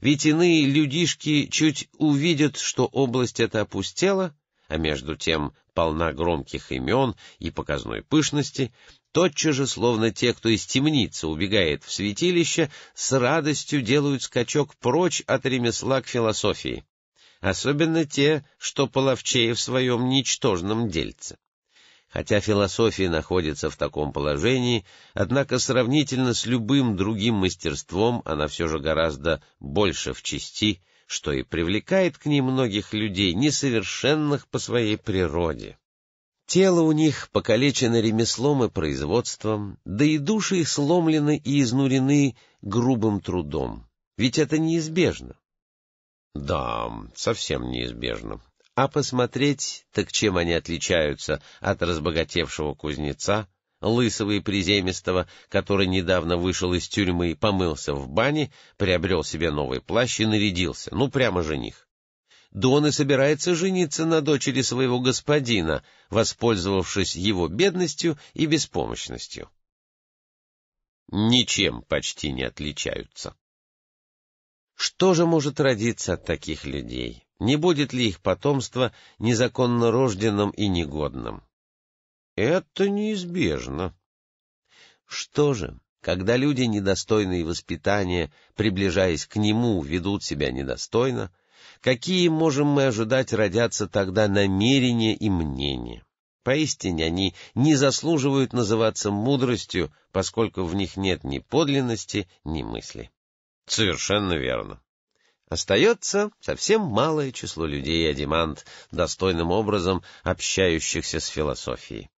Ведь иные людишки чуть увидят, что область эта опустела, а между тем полна громких имен и показной пышности, тотчас же, словно те, кто из темницы убегает в святилище, с радостью делают скачок прочь от ремесла к философии, особенно те, что половчее в своем ничтожном дельце. Хотя философия находится в таком положении, однако сравнительно с любым другим мастерством она все же гораздо больше в части, что и привлекает к ней многих людей, несовершенных по своей природе. Тело у них покалечено ремеслом и производством, да и души их сломлены и изнурены грубым трудом. Ведь это неизбежно. Да, совсем неизбежно. А посмотреть, так чем они отличаются от разбогатевшего кузнеца, лысого и приземистого, который недавно вышел из тюрьмы и помылся в бане, приобрел себе новый плащ и нарядился, ну прямо жених. Да он и собирается жениться на дочери своего господина, воспользовавшись его бедностью и беспомощностью. Ничем почти не отличаются. Что же может родиться от таких людей? Не будет ли их потомство незаконно рожденным и негодным? Это неизбежно. Что же, когда люди, недостойные воспитания, приближаясь к нему, ведут себя недостойно, какие можем мы ожидать родятся тогда намерения и мнения? Поистине они не заслуживают называться мудростью, поскольку в них нет ни подлинности, ни мысли. Совершенно верно. Остается совсем малое число людей, Адимант, достойным образом общающихся с философией.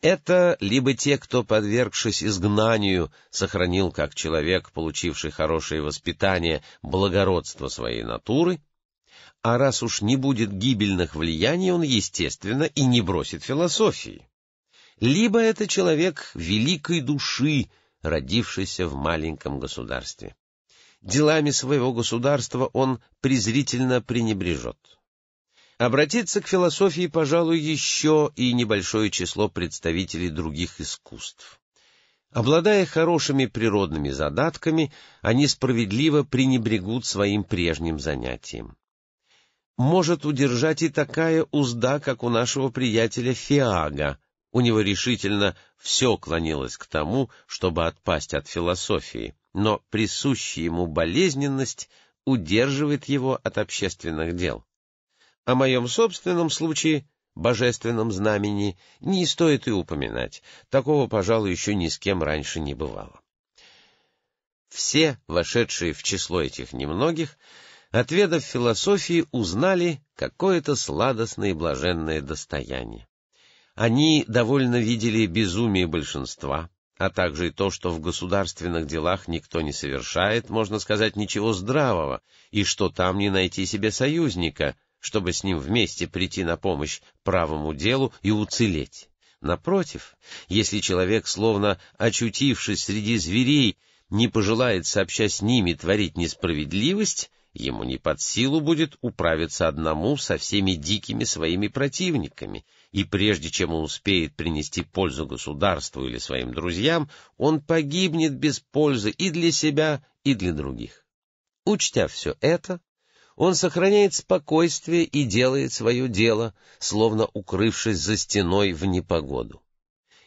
Это либо те, кто, подвергшись изгнанию, сохранил как человек, получивший хорошее воспитание, благородство своей натуры, а раз уж не будет гибельных влияний, он, естественно, и не бросит философии. Либо это человек великой души, родившийся в маленьком государстве. Делами своего государства он презрительно пренебрежет. Обратиться к философии, пожалуй, еще и небольшое число представителей других искусств. Обладая хорошими природными задатками, они справедливо пренебрегут своим прежним занятием. Может удержать и такая узда, как у нашего приятеля Фиага. У него решительно все клонилось к тому, чтобы отпасть от философии, но присущая ему болезненность удерживает его от общественных дел. О моем собственном случае, божественном знамени, не стоит и упоминать. Такого, пожалуй, еще ни с кем раньше не бывало. Все, вошедшие в число этих немногих, отведав философии, узнали какое-то сладостное и блаженное достояние. Они довольно видели безумие большинства, а также и то, что в государственных делах никто не совершает, можно сказать, ничего здравого, и что там не найти себе союзника — чтобы с ним вместе прийти на помощь правому делу и уцелеть. Напротив, если человек, словно очутившись среди зверей, не пожелает сообща с ними творить несправедливость, ему не под силу будет управиться одному со всеми дикими своими противниками, и прежде чем он успеет принести пользу государству или своим друзьям, он погибнет без пользы и для себя, и для других. Учтя все это, он сохраняет спокойствие и делает свое дело, словно укрывшись за стеной в непогоду.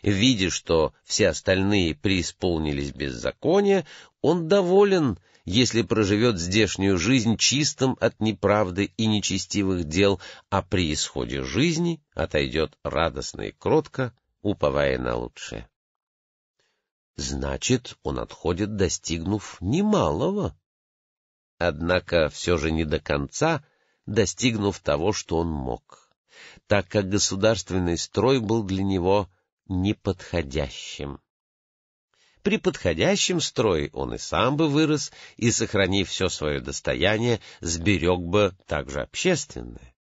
Видя, что все остальные преисполнились беззакония, он доволен, если проживет здешнюю жизнь чистым от неправды и нечестивых дел, а при исходе жизни отойдет радостно и кротко, уповая на лучшее. Значит, он отходит, достигнув немалого однако все же не до конца достигнув того, что он мог, так как государственный строй был для него неподходящим. При подходящем строе он и сам бы вырос, и, сохранив все свое достояние, сберег бы также общественное.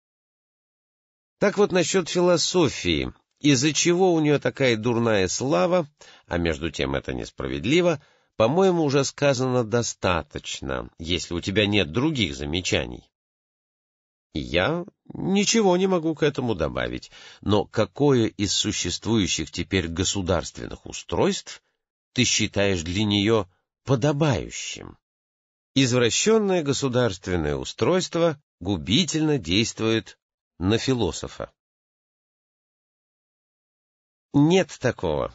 Так вот насчет философии, из-за чего у нее такая дурная слава, а между тем это несправедливо, по-моему, уже сказано достаточно, если у тебя нет других замечаний. Я ничего не могу к этому добавить, но какое из существующих теперь государственных устройств ты считаешь для нее подобающим? Извращенное государственное устройство губительно действует на философа. Нет такого.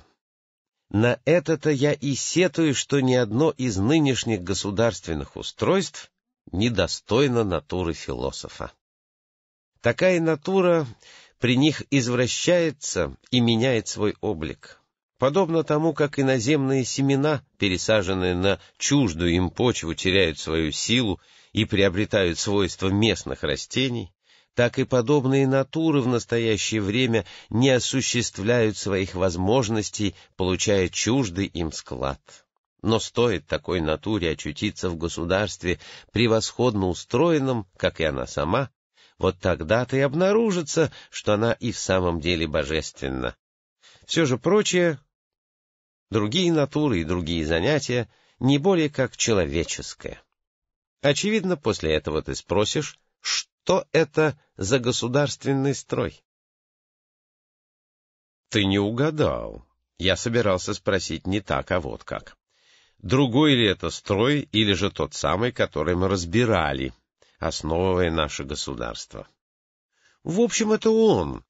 На это-то я и сетую, что ни одно из нынешних государственных устройств недостойно натуры философа. Такая натура при них извращается и меняет свой облик. Подобно тому, как иноземные семена, пересаженные на чуждую им почву, теряют свою силу и приобретают свойства местных растений, так и подобные натуры в настоящее время не осуществляют своих возможностей, получая чуждый им склад. Но стоит такой натуре очутиться в государстве, превосходно устроенном, как и она сама, вот тогда-то и обнаружится, что она и в самом деле божественна. Все же прочее, другие натуры и другие занятия, не более как человеческое. Очевидно, после этого ты спросишь, что это за государственный строй? Ты не угадал. Я собирался спросить не так, а вот как. Другой ли это строй, или же тот самый, который мы разбирали, основывая наше государство? В общем, это он.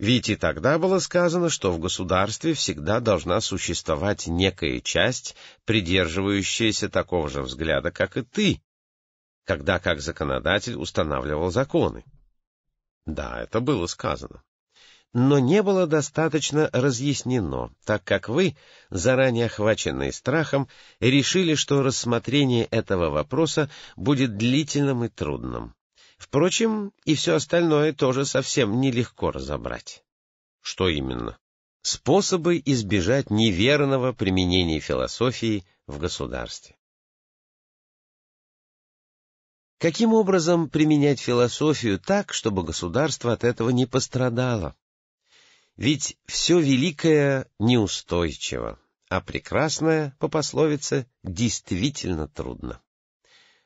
Ведь и тогда было сказано, что в государстве всегда должна существовать некая часть, придерживающаяся такого же взгляда, как и ты, когда как законодатель устанавливал законы. Да, это было сказано. Но не было достаточно разъяснено, так как вы, заранее охваченные страхом, решили, что рассмотрение этого вопроса будет длительным и трудным. Впрочем, и все остальное тоже совсем нелегко разобрать. Что именно? Способы избежать неверного применения философии в государстве. Каким образом применять философию так, чтобы государство от этого не пострадало? Ведь все великое неустойчиво, а прекрасное, по пословице, действительно трудно.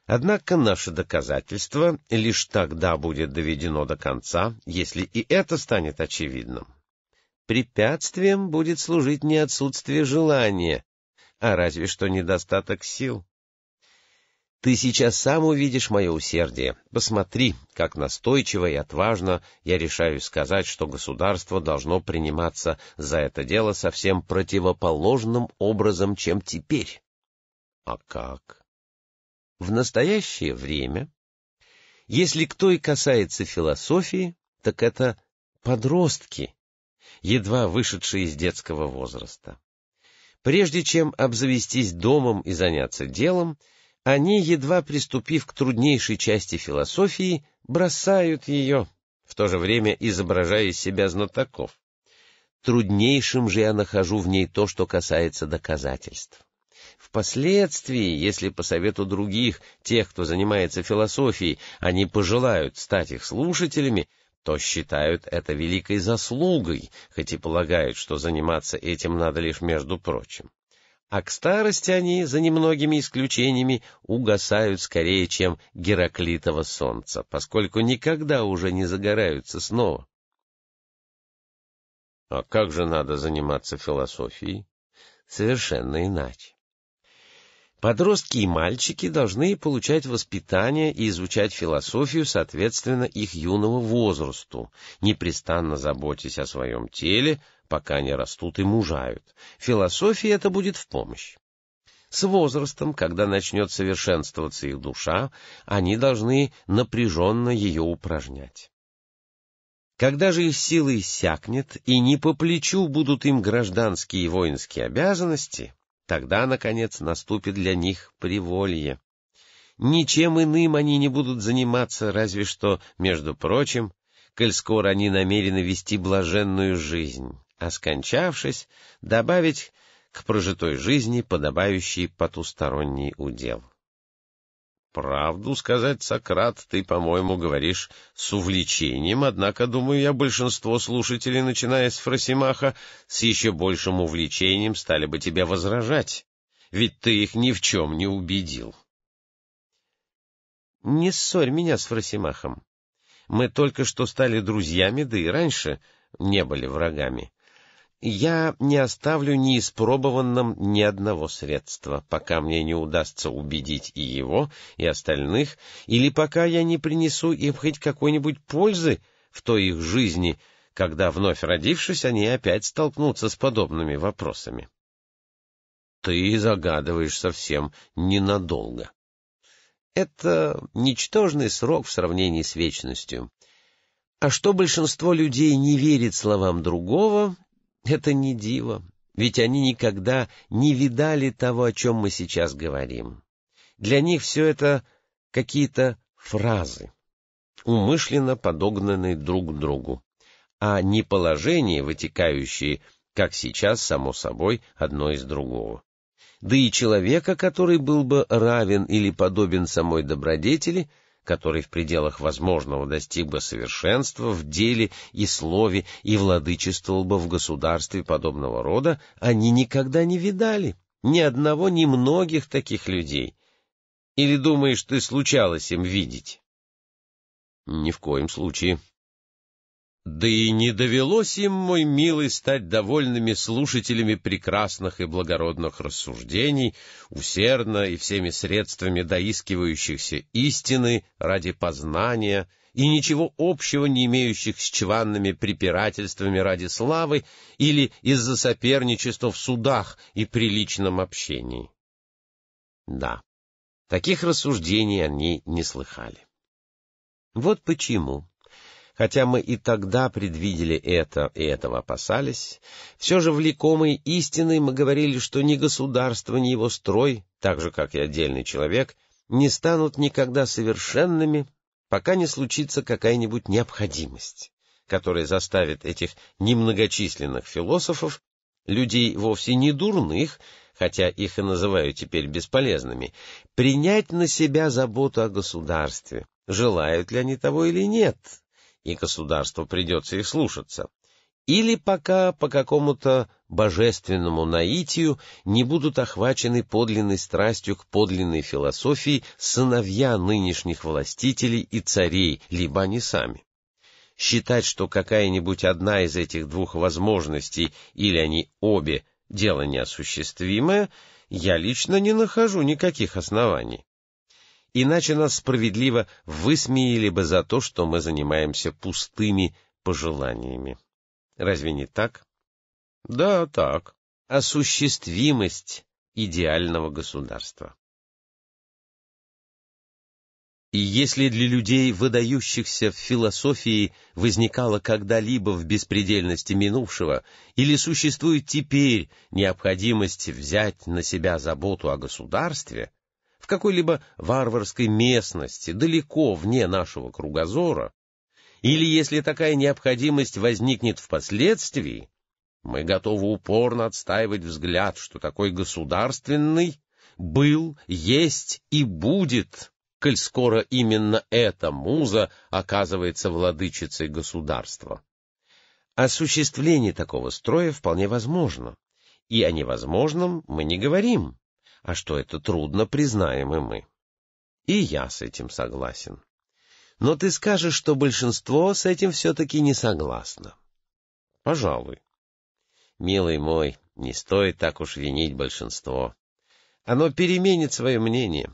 Однако наше доказательство лишь тогда будет доведено до конца, если и это станет очевидным. Препятствием будет служить не отсутствие желания, а разве что недостаток сил. Ты сейчас сам увидишь мое усердие. Посмотри, как настойчиво и отважно я решаюсь сказать, что государство должно приниматься за это дело совсем противоположным образом, чем теперь. А как? В настоящее время, если кто и касается философии, так это подростки, едва вышедшие из детского возраста. Прежде чем обзавестись домом и заняться делом, они, едва приступив к труднейшей части философии, бросают ее, в то же время изображая из себя знатоков. Труднейшим же я нахожу в ней то, что касается доказательств. Впоследствии, если по совету других, тех, кто занимается философией, они пожелают стать их слушателями, то считают это великой заслугой, хоть и полагают, что заниматься этим надо лишь между прочим а к старости они, за немногими исключениями, угасают скорее, чем Гераклитово солнце, поскольку никогда уже не загораются снова. А как же надо заниматься философией? Совершенно иначе. Подростки и мальчики должны получать воспитание и изучать философию соответственно их юному возрасту, непрестанно заботясь о своем теле, пока не растут и мужают. Философия это будет в помощь. С возрастом, когда начнет совершенствоваться их душа, они должны напряженно ее упражнять. Когда же их силы иссякнет, и не по плечу будут им гражданские и воинские обязанности, Тогда, наконец, наступит для них приволье. Ничем иным они не будут заниматься, разве что, между прочим, коль скоро они намерены вести блаженную жизнь, а скончавшись, добавить к прожитой жизни подобающий потусторонний удел. Правду сказать, Сократ, ты, по-моему, говоришь с увлечением, однако, думаю я, большинство слушателей, начиная с Фросимаха, с еще большим увлечением стали бы тебя возражать, ведь ты их ни в чем не убедил. Не ссорь меня с Фросимахом. Мы только что стали друзьями, да и раньше не были врагами я не оставлю неиспробованным ни одного средства, пока мне не удастся убедить и его, и остальных, или пока я не принесу им хоть какой-нибудь пользы в той их жизни, когда, вновь родившись, они опять столкнутся с подобными вопросами. Ты загадываешь совсем ненадолго. Это ничтожный срок в сравнении с вечностью. А что большинство людей не верит словам другого, это не диво, ведь они никогда не видали того, о чем мы сейчас говорим. Для них все это какие-то фразы, умышленно подогнанные друг к другу, а не положения, вытекающие, как сейчас, само собой, одно из другого. Да и человека, который был бы равен или подобен самой добродетели, который в пределах возможного достиг бы совершенства в деле и слове и владычествовал бы в государстве подобного рода, они никогда не видали ни одного, ни многих таких людей. Или думаешь, ты случалось им видеть? Ни в коем случае. Да и не довелось им, мой милый, стать довольными слушателями прекрасных и благородных рассуждений, усердно и всеми средствами доискивающихся истины ради познания и ничего общего не имеющих с чванными препирательствами ради славы или из-за соперничества в судах и приличном общении. Да, таких рассуждений они не слыхали. Вот почему Хотя мы и тогда предвидели это и этого опасались, все же влекомой истиной мы говорили, что ни государство, ни его строй, так же, как и отдельный человек, не станут никогда совершенными, пока не случится какая-нибудь необходимость. которая заставит этих немногочисленных философов, людей вовсе не дурных, хотя их и называют теперь бесполезными, принять на себя заботу о государстве, желают ли они того или нет, и государству придется их слушаться, или пока по какому-то божественному наитию не будут охвачены подлинной страстью к подлинной философии сыновья нынешних властителей и царей, либо они сами. Считать, что какая-нибудь одна из этих двух возможностей, или они обе, дело неосуществимое, я лично не нахожу никаких оснований. Иначе нас справедливо высмеяли бы за то, что мы занимаемся пустыми пожеланиями. Разве не так? Да, так. Осуществимость идеального государства. И если для людей, выдающихся в философии, возникала когда-либо в беспредельности минувшего, или существует теперь необходимость взять на себя заботу о государстве, в какой-либо варварской местности, далеко вне нашего кругозора, или если такая необходимость возникнет впоследствии, мы готовы упорно отстаивать взгляд, что такой государственный был, есть и будет коль скоро именно эта муза оказывается владычицей государства. Осуществление такого строя вполне возможно, и о невозможном мы не говорим, а что это трудно, признаем и мы. И я с этим согласен. Но ты скажешь, что большинство с этим все-таки не согласно. Пожалуй. Милый мой, не стоит так уж винить большинство. Оно переменит свое мнение,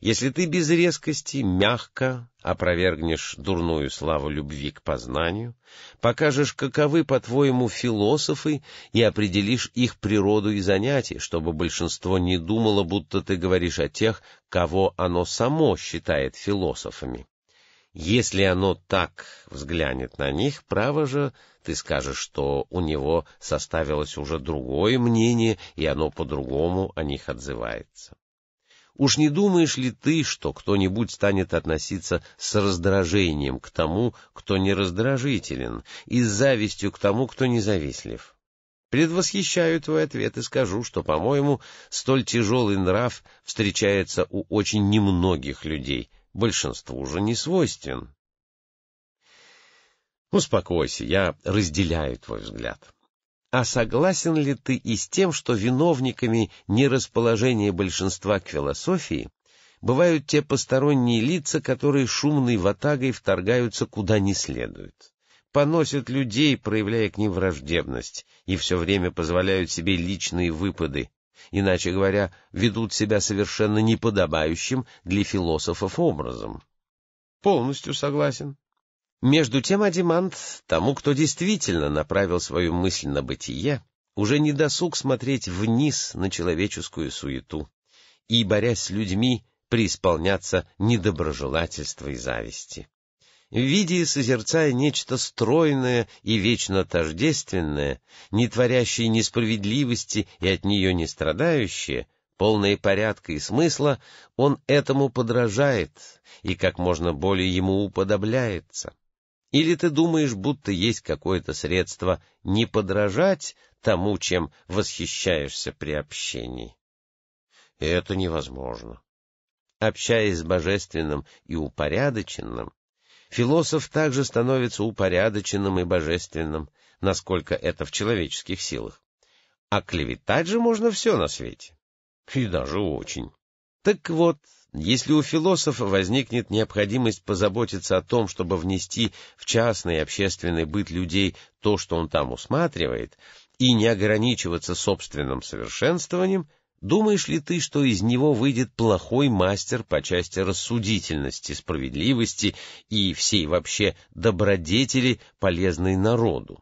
если ты без резкости, мягко опровергнешь дурную славу любви к познанию, покажешь, каковы, по-твоему, философы, и определишь их природу и занятия, чтобы большинство не думало, будто ты говоришь о тех, кого оно само считает философами. Если оно так взглянет на них, право же, ты скажешь, что у него составилось уже другое мнение, и оно по-другому о них отзывается. Уж не думаешь ли ты, что кто-нибудь станет относиться с раздражением к тому, кто не раздражителен, и с завистью к тому, кто независтлив? Предвосхищаю твой ответ и скажу, что, по-моему, столь тяжелый нрав встречается у очень немногих людей, большинству уже не свойствен. Успокойся, я разделяю твой взгляд. А согласен ли ты и с тем, что виновниками нерасположения большинства к философии бывают те посторонние лица, которые шумной ватагой вторгаются куда не следует, поносят людей, проявляя к ним враждебность, и все время позволяют себе личные выпады, иначе говоря, ведут себя совершенно неподобающим для философов образом? Полностью согласен. Между тем Адимант, тому, кто действительно направил свою мысль на бытие, уже не досуг смотреть вниз на человеческую суету и, борясь с людьми, преисполняться недоброжелательства и зависти. Видя и созерцая нечто стройное и вечно тождественное, не творящее несправедливости и от нее не страдающее, полное порядка и смысла, он этому подражает и как можно более ему уподобляется. Или ты думаешь, будто есть какое-то средство не подражать тому, чем восхищаешься при общении? Это невозможно. Общаясь с божественным и упорядоченным, философ также становится упорядоченным и божественным, насколько это в человеческих силах. А клеветать же можно все на свете. И даже очень. Так вот, если у философа возникнет необходимость позаботиться о том, чтобы внести в частный и общественный быт людей то, что он там усматривает, и не ограничиваться собственным совершенствованием, думаешь ли ты, что из него выйдет плохой мастер по части рассудительности, справедливости и всей вообще добродетели, полезной народу?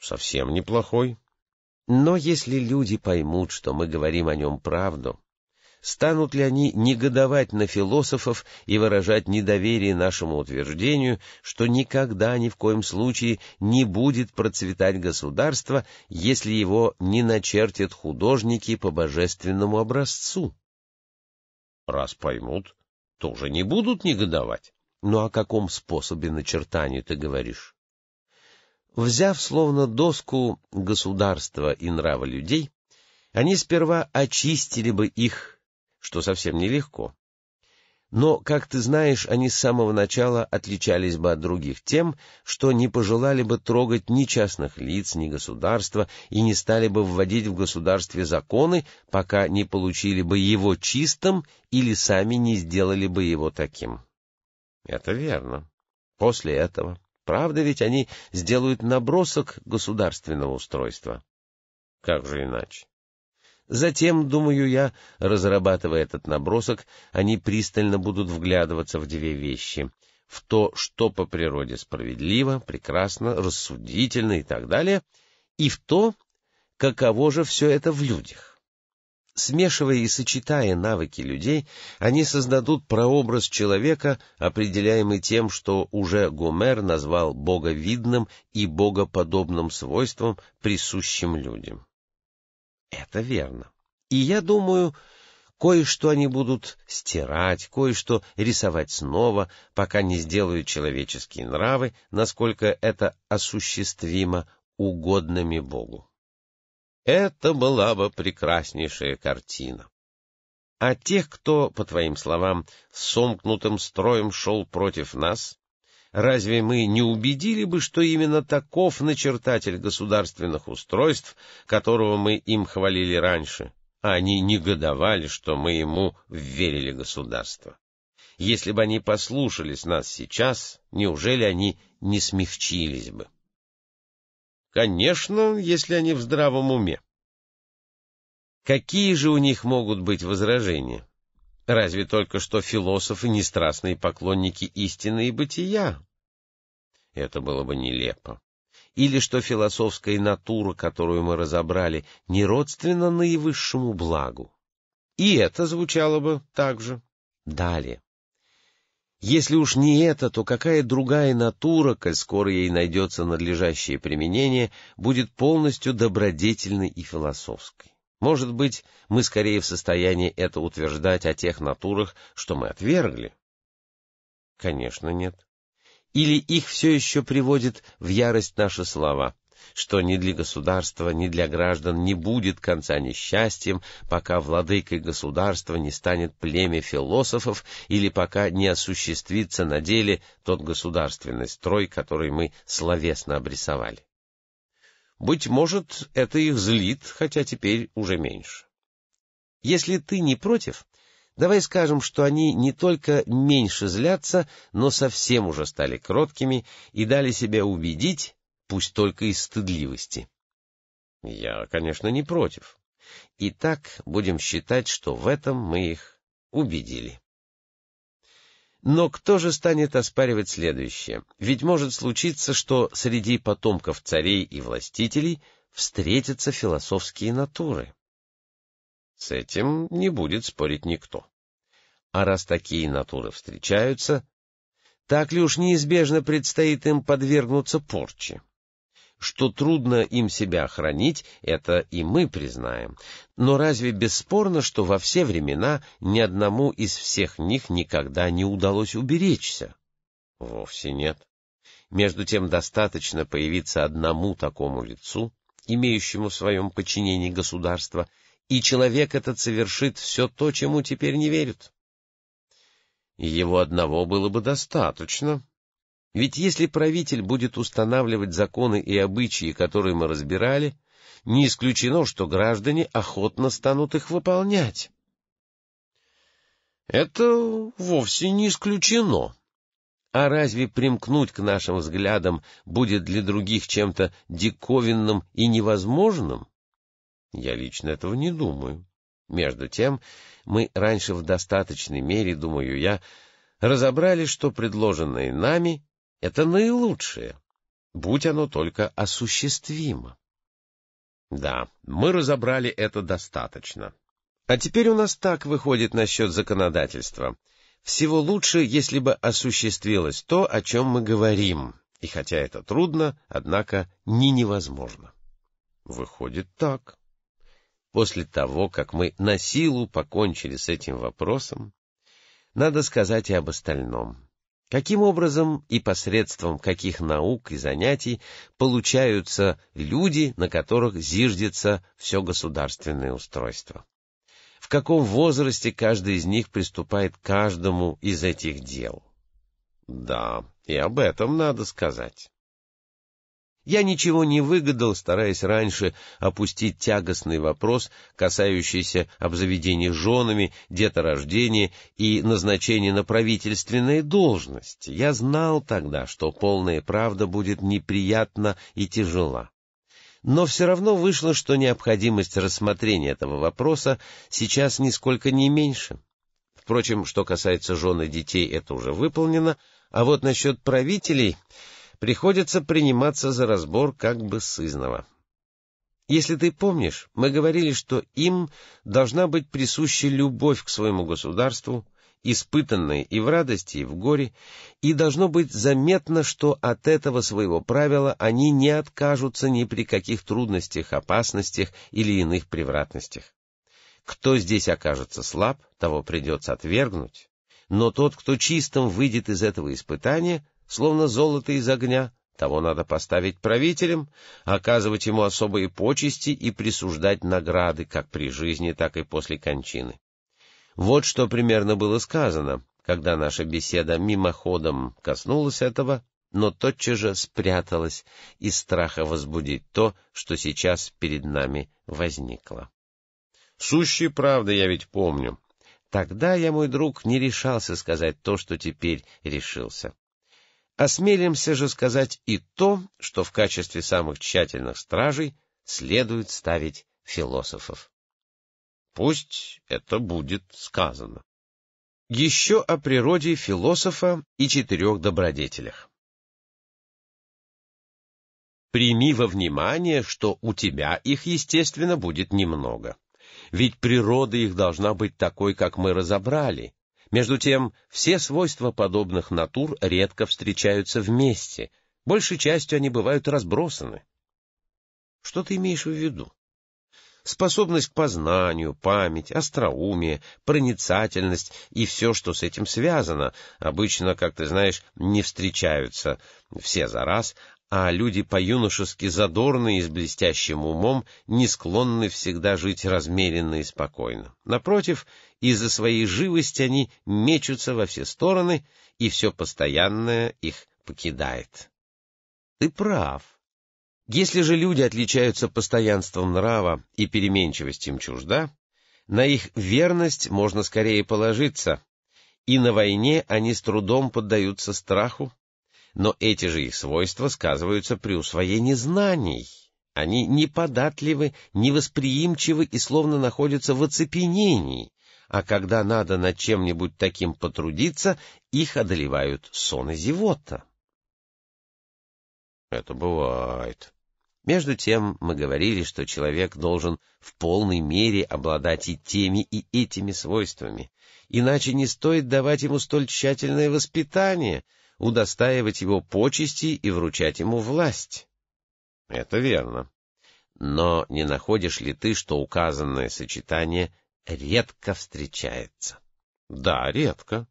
Совсем неплохой. Но если люди поймут, что мы говорим о нем правду, станут ли они негодовать на философов и выражать недоверие нашему утверждению, что никогда ни в коем случае не будет процветать государство, если его не начертят художники по божественному образцу? Раз поймут, то уже не будут негодовать. Ну о каком способе начертания ты говоришь? Взяв словно доску государства и нрава людей, они сперва очистили бы их, что совсем нелегко. Но, как ты знаешь, они с самого начала отличались бы от других тем, что не пожелали бы трогать ни частных лиц, ни государства, и не стали бы вводить в государстве законы, пока не получили бы его чистым или сами не сделали бы его таким. Это верно. После этого, правда ведь они сделают набросок государственного устройства? Как же иначе? Затем, думаю я, разрабатывая этот набросок, они пристально будут вглядываться в две вещи — в то, что по природе справедливо, прекрасно, рассудительно и так далее, и в то, каково же все это в людях. Смешивая и сочетая навыки людей, они создадут прообраз человека, определяемый тем, что уже Гомер назвал боговидным и богоподобным свойством, присущим людям. Это верно. И я думаю, кое-что они будут стирать, кое-что рисовать снова, пока не сделают человеческие нравы, насколько это осуществимо, угодными Богу. Это была бы прекраснейшая картина. А тех, кто, по твоим словам, сомкнутым строем шел против нас, разве мы не убедили бы, что именно таков начертатель государственных устройств, которого мы им хвалили раньше, а они негодовали, что мы ему верили государство? Если бы они послушались нас сейчас, неужели они не смягчились бы? Конечно, если они в здравом уме. Какие же у них могут быть возражения? Разве только что философы не страстные поклонники истины и бытия? Это было бы нелепо. Или что философская натура, которую мы разобрали, не родственна наивысшему благу. И это звучало бы так же. Далее. Если уж не это, то какая другая натура, коль скоро ей найдется надлежащее применение, будет полностью добродетельной и философской? Может быть, мы скорее в состоянии это утверждать о тех натурах, что мы отвергли? Конечно, нет. Или их все еще приводит в ярость наши слова? что ни для государства, ни для граждан не будет конца несчастьем, пока владыкой государства не станет племя философов или пока не осуществится на деле тот государственный строй, который мы словесно обрисовали. Быть может, это их злит, хотя теперь уже меньше. Если ты не против, давай скажем, что они не только меньше злятся, но совсем уже стали кроткими и дали себя убедить, пусть только из стыдливости. Я, конечно, не против. Итак, будем считать, что в этом мы их убедили. Но кто же станет оспаривать следующее? Ведь может случиться, что среди потомков царей и властителей встретятся философские натуры. С этим не будет спорить никто. А раз такие натуры встречаются, так ли уж неизбежно предстоит им подвергнуться порче? Что трудно им себя хранить, это и мы признаем. Но разве бесспорно, что во все времена ни одному из всех них никогда не удалось уберечься? Вовсе нет. Между тем достаточно появиться одному такому лицу, имеющему в своем подчинении государство, и человек этот совершит все то, чему теперь не верят. Его одного было бы достаточно, ведь если правитель будет устанавливать законы и обычаи, которые мы разбирали, не исключено, что граждане охотно станут их выполнять. Это вовсе не исключено. А разве примкнуть к нашим взглядам будет для других чем-то диковинным и невозможным? Я лично этого не думаю. Между тем, мы раньше в достаточной мере, думаю я, разобрали, что предложенное нами это наилучшее, будь оно только осуществимо. Да, мы разобрали это достаточно. А теперь у нас так выходит насчет законодательства. Всего лучше, если бы осуществилось то, о чем мы говорим, и хотя это трудно, однако не невозможно. Выходит так. После того, как мы на силу покончили с этим вопросом, надо сказать и об остальном. Каким образом и посредством каких наук и занятий получаются люди, на которых зиждется все государственное устройство? В каком возрасте каждый из них приступает к каждому из этих дел? Да, и об этом надо сказать. Я ничего не выгадал, стараясь раньше опустить тягостный вопрос, касающийся обзаведения женами, деторождения и назначения на правительственные должности. Я знал тогда, что полная правда будет неприятна и тяжела. Но все равно вышло, что необходимость рассмотрения этого вопроса сейчас нисколько не меньше. Впрочем, что касается жены детей, это уже выполнено, а вот насчет правителей приходится приниматься за разбор как бы сызного. Если ты помнишь, мы говорили, что им должна быть присуща любовь к своему государству, испытанная и в радости, и в горе, и должно быть заметно, что от этого своего правила они не откажутся ни при каких трудностях, опасностях или иных превратностях. Кто здесь окажется слаб, того придется отвергнуть, но тот, кто чистым выйдет из этого испытания, словно золото из огня, того надо поставить правителем, оказывать ему особые почести и присуждать награды как при жизни, так и после кончины. Вот что примерно было сказано, когда наша беседа мимоходом коснулась этого, но тотчас же спряталась из страха возбудить то, что сейчас перед нами возникло. Сущей правды я ведь помню. Тогда я, мой друг, не решался сказать то, что теперь решился. Осмелимся же сказать и то, что в качестве самых тщательных стражей следует ставить философов. Пусть это будет сказано. Еще о природе философа и четырех добродетелях. Прими во внимание, что у тебя их, естественно, будет немного. Ведь природа их должна быть такой, как мы разобрали, между тем, все свойства подобных натур редко встречаются вместе, большей частью они бывают разбросаны. Что ты имеешь в виду? Способность к познанию, память, остроумие, проницательность и все, что с этим связано, обычно, как ты знаешь, не встречаются все за раз, а люди по-юношески задорные и с блестящим умом не склонны всегда жить размеренно и спокойно. Напротив, из-за своей живости они мечутся во все стороны, и все постоянное их покидает. Ты прав. Если же люди отличаются постоянством нрава и переменчивостью чужда, на их верность можно скорее положиться, и на войне они с трудом поддаются страху, но эти же их свойства сказываются при усвоении знаний. Они неподатливы, невосприимчивы и словно находятся в оцепенении, а когда надо над чем-нибудь таким потрудиться, их одолевают сон и зевота. Это бывает. Между тем мы говорили, что человек должен в полной мере обладать и теми, и этими свойствами, иначе не стоит давать ему столь тщательное воспитание — удостаивать его почести и вручать ему власть. Это верно. Но не находишь ли ты, что указанное сочетание редко встречается? Да, редко.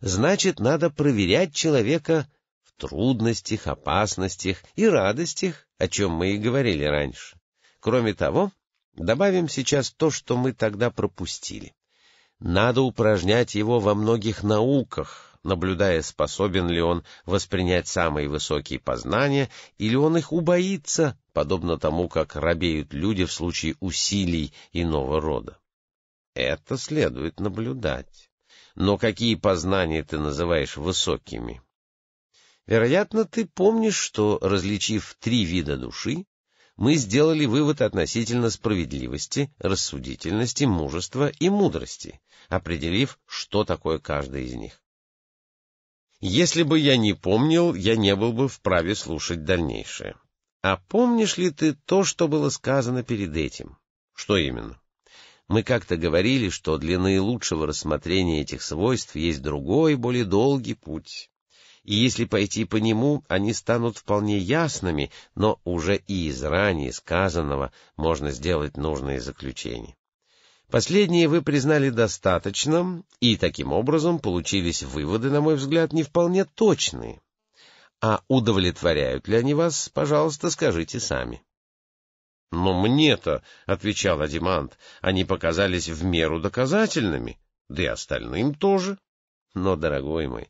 Значит, надо проверять человека в трудностях, опасностях и радостях, о чем мы и говорили раньше. Кроме того, добавим сейчас то, что мы тогда пропустили. Надо упражнять его во многих науках, наблюдая, способен ли он воспринять самые высокие познания, или он их убоится, подобно тому, как робеют люди в случае усилий иного рода. Это следует наблюдать. Но какие познания ты называешь высокими? Вероятно, ты помнишь, что, различив три вида души, мы сделали вывод относительно справедливости, рассудительности, мужества и мудрости, определив, что такое каждый из них. Если бы я не помнил, я не был бы вправе слушать дальнейшее. А помнишь ли ты то, что было сказано перед этим? Что именно? Мы как-то говорили, что для наилучшего рассмотрения этих свойств есть другой, более долгий путь. И если пойти по нему, они станут вполне ясными, но уже и из ранее сказанного можно сделать нужные заключения. Последние вы признали достаточно, и таким образом получились выводы, на мой взгляд, не вполне точные. А удовлетворяют ли они вас, пожалуйста, скажите сами. — Но мне-то, — отвечал Адимант, — они показались в меру доказательными, да и остальным тоже. Но, дорогой мой,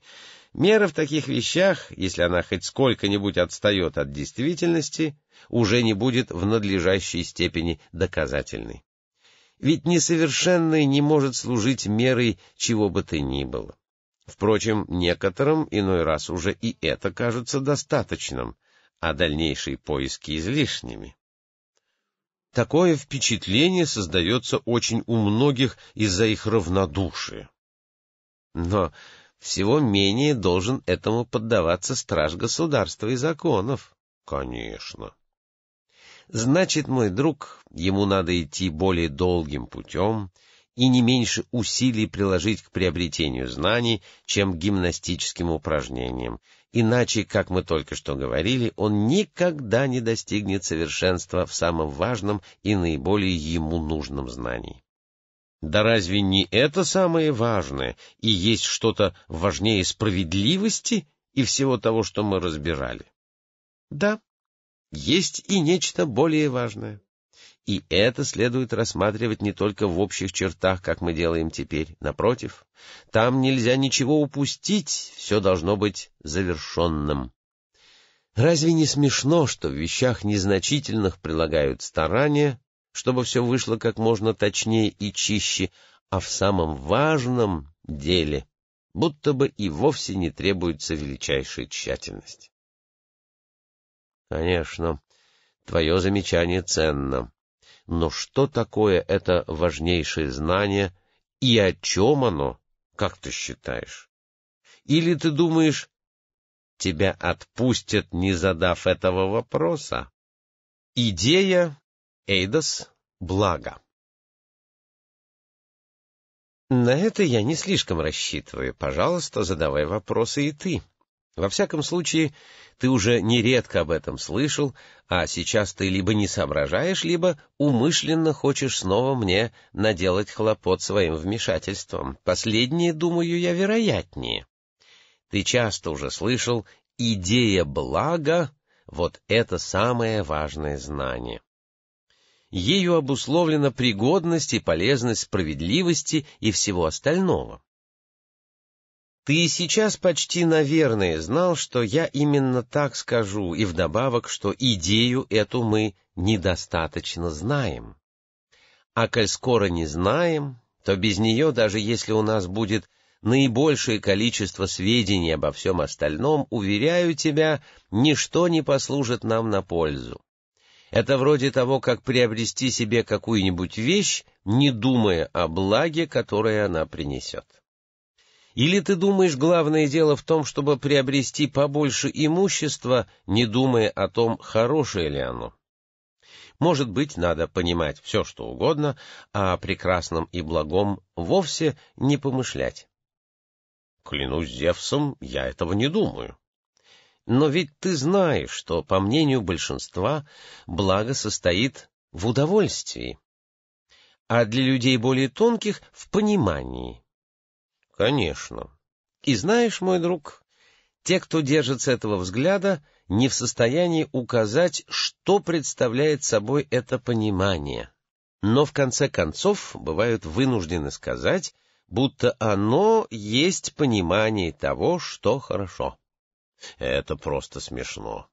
мера в таких вещах, если она хоть сколько-нибудь отстает от действительности, уже не будет в надлежащей степени доказательной. Ведь несовершенное не может служить мерой чего бы то ни было. Впрочем, некоторым иной раз уже и это кажется достаточным, а дальнейшие поиски излишними. Такое впечатление создается очень у многих из-за их равнодушия. Но всего менее должен этому поддаваться страж государства и законов. Конечно. Значит, мой друг, ему надо идти более долгим путем и не меньше усилий приложить к приобретению знаний, чем к гимнастическим упражнениям, Иначе, как мы только что говорили, он никогда не достигнет совершенства в самом важном и наиболее ему нужном знании. Да разве не это самое важное, и есть что-то важнее справедливости и всего того, что мы разбирали? Да, есть и нечто более важное. И это следует рассматривать не только в общих чертах, как мы делаем теперь. Напротив, там нельзя ничего упустить, все должно быть завершенным. Разве не смешно, что в вещах незначительных прилагают старания, чтобы все вышло как можно точнее и чище, а в самом важном деле будто бы и вовсе не требуется величайшая тщательность? Конечно, твое замечание ценно. Но что такое это важнейшее знание и о чем оно, как ты считаешь? Или ты думаешь, тебя отпустят, не задав этого вопроса? Идея Эйдос благо. На это я не слишком рассчитываю. Пожалуйста, задавай вопросы и ты. Во всяком случае, ты уже нередко об этом слышал, а сейчас ты либо не соображаешь, либо умышленно хочешь снова мне наделать хлопот своим вмешательством. Последнее, думаю я, вероятнее. Ты часто уже слышал «идея блага» — вот это самое важное знание. Ею обусловлена пригодность и полезность справедливости и всего остального. Ты сейчас почти, наверное, знал, что я именно так скажу, и вдобавок, что идею эту мы недостаточно знаем. А коль скоро не знаем, то без нее, даже если у нас будет наибольшее количество сведений обо всем остальном, уверяю тебя, ничто не послужит нам на пользу. Это вроде того, как приобрести себе какую-нибудь вещь, не думая о благе, которое она принесет. Или ты думаешь, главное дело в том, чтобы приобрести побольше имущества, не думая о том, хорошее ли оно? Может быть, надо понимать все, что угодно, а о прекрасном и благом вовсе не помышлять. Клянусь Зевсом, я этого не думаю. Но ведь ты знаешь, что, по мнению большинства, благо состоит в удовольствии, а для людей более тонких — в понимании. Конечно. И знаешь, мой друг, те, кто держится этого взгляда, не в состоянии указать, что представляет собой это понимание, но в конце концов бывают вынуждены сказать, будто оно есть понимание того, что хорошо. Это просто смешно.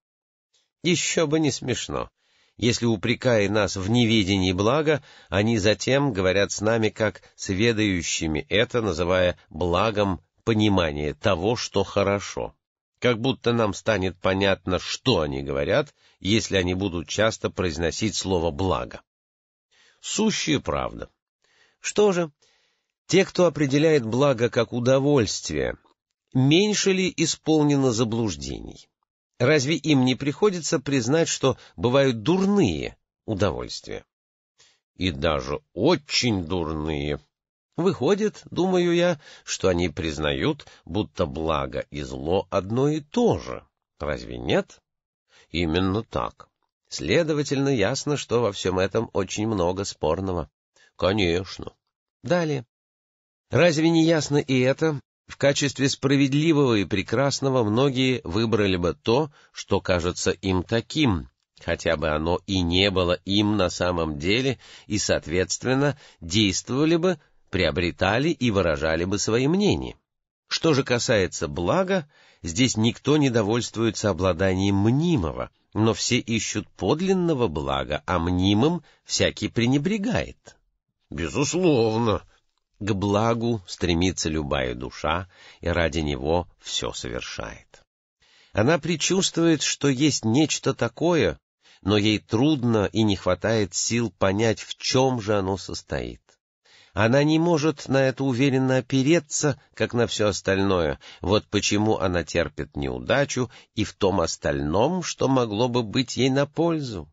Еще бы не смешно. Если, упрекая нас в неведении блага, они затем говорят с нами как с ведающими это, называя благом понимание того, что хорошо. Как будто нам станет понятно, что они говорят, если они будут часто произносить слово «благо». Сущая правда. Что же, те, кто определяет благо как удовольствие, меньше ли исполнено заблуждений? Разве им не приходится признать, что бывают дурные удовольствия? И даже очень дурные. Выходит, думаю я, что они признают, будто благо и зло одно и то же. Разве нет? Именно так. Следовательно, ясно, что во всем этом очень много спорного. Конечно. Далее. Разве не ясно и это? В качестве справедливого и прекрасного многие выбрали бы то, что кажется им таким, хотя бы оно и не было им на самом деле, и, соответственно, действовали бы, приобретали и выражали бы свои мнения. Что же касается блага, здесь никто не довольствуется обладанием мнимого, но все ищут подлинного блага, а мнимым всякий пренебрегает. Безусловно. К благу стремится любая душа, и ради него все совершает. Она предчувствует, что есть нечто такое, но ей трудно и не хватает сил понять, в чем же оно состоит. Она не может на это уверенно опереться, как на все остальное. Вот почему она терпит неудачу и в том остальном, что могло бы быть ей на пользу.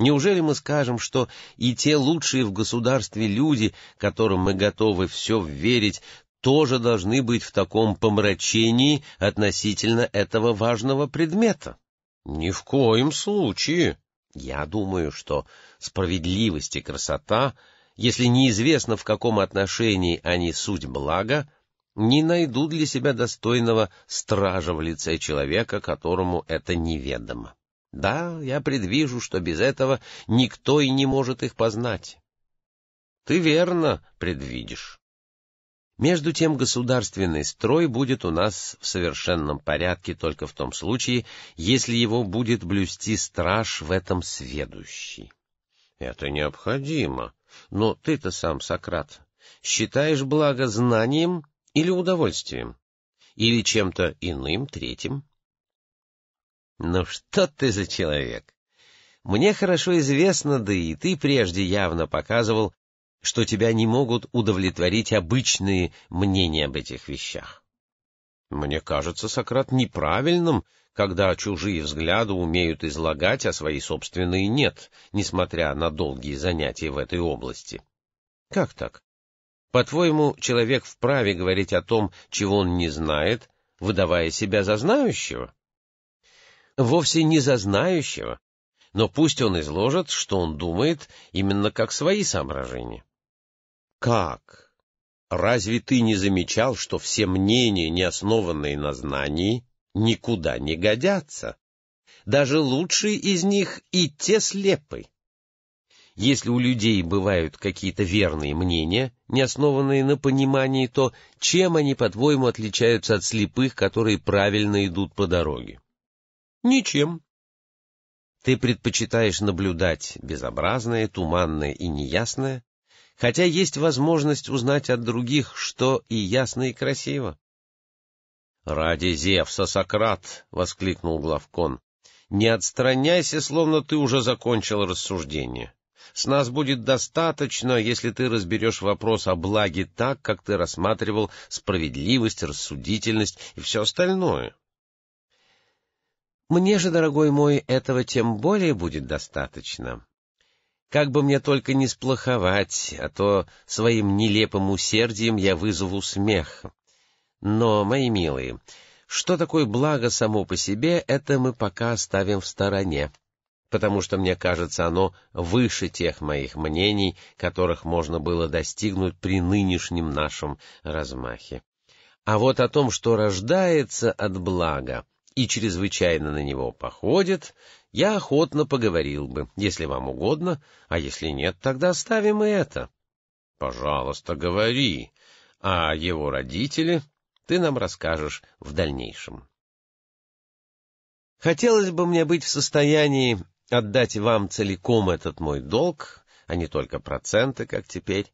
Неужели мы скажем, что и те лучшие в государстве люди, которым мы готовы все верить, тоже должны быть в таком помрачении относительно этого важного предмета? Ни в коем случае. Я думаю, что справедливость и красота если неизвестно, в каком отношении они суть блага, не найдут для себя достойного стража в лице человека, которому это неведомо. Да, я предвижу, что без этого никто и не может их познать. Ты верно предвидишь. Между тем государственный строй будет у нас в совершенном порядке только в том случае, если его будет блюсти страж в этом сведущий. Это необходимо, но ты-то сам, Сократ, считаешь благо знанием или удовольствием? Или чем-то иным, третьим? Ну что ты за человек? Мне хорошо известно, да и ты прежде явно показывал, что тебя не могут удовлетворить обычные мнения об этих вещах. Мне кажется, Сократ, неправильным когда чужие взгляды умеют излагать, а свои собственные нет, несмотря на долгие занятия в этой области. Как так? По-твоему, человек вправе говорить о том, чего он не знает, выдавая себя за знающего? Вовсе не за знающего, но пусть он изложит, что он думает, именно как свои соображения. Как? Разве ты не замечал, что все мнения, не основанные на знании, никуда не годятся. Даже лучшие из них и те слепы. Если у людей бывают какие-то верные мнения, не основанные на понимании, то чем они, по-твоему, отличаются от слепых, которые правильно идут по дороге? Ничем. Ты предпочитаешь наблюдать безобразное, туманное и неясное, хотя есть возможность узнать от других, что и ясно, и красиво. — Ради Зевса, Сократ! — воскликнул Главкон. — Не отстраняйся, словно ты уже закончил рассуждение. С нас будет достаточно, если ты разберешь вопрос о благе так, как ты рассматривал справедливость, рассудительность и все остальное. Мне же, дорогой мой, этого тем более будет достаточно. Как бы мне только не сплоховать, а то своим нелепым усердием я вызову смех. Но, мои милые, что такое благо само по себе, это мы пока оставим в стороне, потому что, мне кажется, оно выше тех моих мнений, которых можно было достигнуть при нынешнем нашем размахе. А вот о том, что рождается от блага и чрезвычайно на него походит, я охотно поговорил бы, если вам угодно, а если нет, тогда оставим и это. — Пожалуйста, говори. А его родители ты нам расскажешь в дальнейшем. Хотелось бы мне быть в состоянии отдать вам целиком этот мой долг, а не только проценты, как теперь,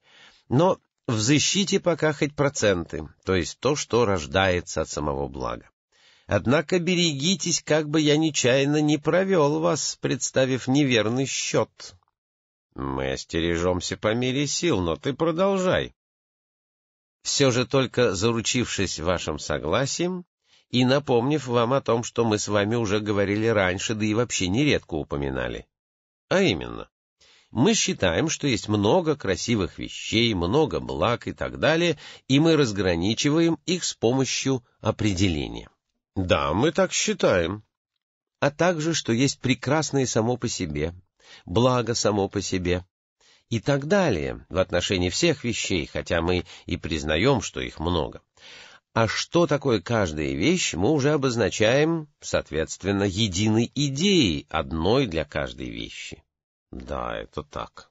но взыщите пока хоть проценты, то есть то, что рождается от самого блага. Однако берегитесь, как бы я нечаянно не провел вас, представив неверный счет. Мы остережемся по мере сил, но ты продолжай все же только заручившись вашим согласием и напомнив вам о том, что мы с вами уже говорили раньше, да и вообще нередко упоминали. А именно, мы считаем, что есть много красивых вещей, много благ и так далее, и мы разграничиваем их с помощью определения. Да, мы так считаем. А также, что есть прекрасное само по себе, благо само по себе, и так далее в отношении всех вещей, хотя мы и признаем, что их много. А что такое каждая вещь, мы уже обозначаем, соответственно, единой идеей, одной для каждой вещи. Да, это так.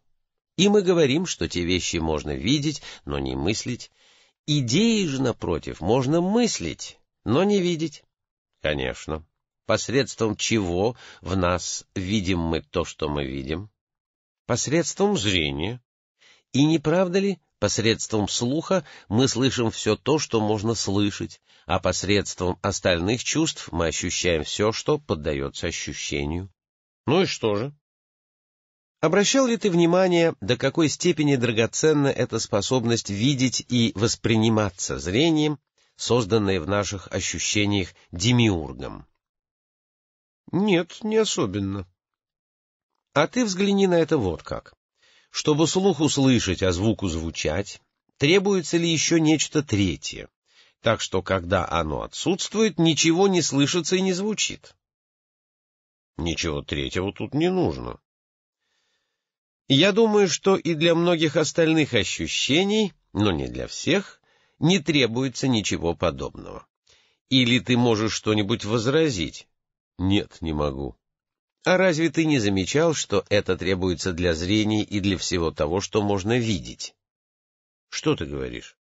И мы говорим, что те вещи можно видеть, но не мыслить. Идеи же, напротив, можно мыслить, но не видеть. Конечно. Посредством чего в нас видим мы то, что мы видим? Посредством зрения. И не правда ли, Посредством слуха мы слышим все то, что можно слышать, а посредством остальных чувств мы ощущаем все, что поддается ощущению. Ну и что же? Обращал ли ты внимание, до какой степени драгоценна эта способность видеть и восприниматься зрением, созданная в наших ощущениях демиургом? Нет, не особенно. А ты взгляни на это вот как. Чтобы слух услышать, а звуку звучать, требуется ли еще нечто третье, так что, когда оно отсутствует, ничего не слышится и не звучит. Ничего третьего тут не нужно. Я думаю, что и для многих остальных ощущений, но не для всех, не требуется ничего подобного. Или ты можешь что-нибудь возразить? Нет, не могу. А разве ты не замечал, что это требуется для зрения и для всего того, что можно видеть? Что ты говоришь?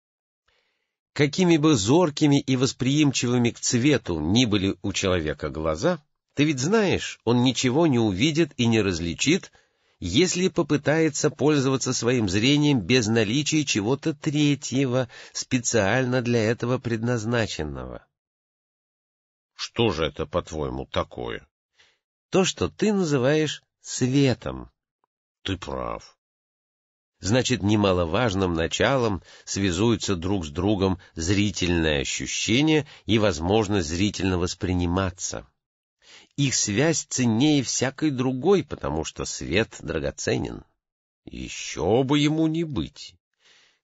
Какими бы зоркими и восприимчивыми к цвету ни были у человека глаза, ты ведь знаешь, он ничего не увидит и не различит, если попытается пользоваться своим зрением без наличия чего-то третьего, специально для этого предназначенного. Что же это, по-твоему, такое? то, что ты называешь светом. Ты прав. Значит, немаловажным началом связуются друг с другом зрительное ощущение и возможность зрительно восприниматься. Их связь ценнее всякой другой, потому что свет драгоценен. Еще бы ему не быть.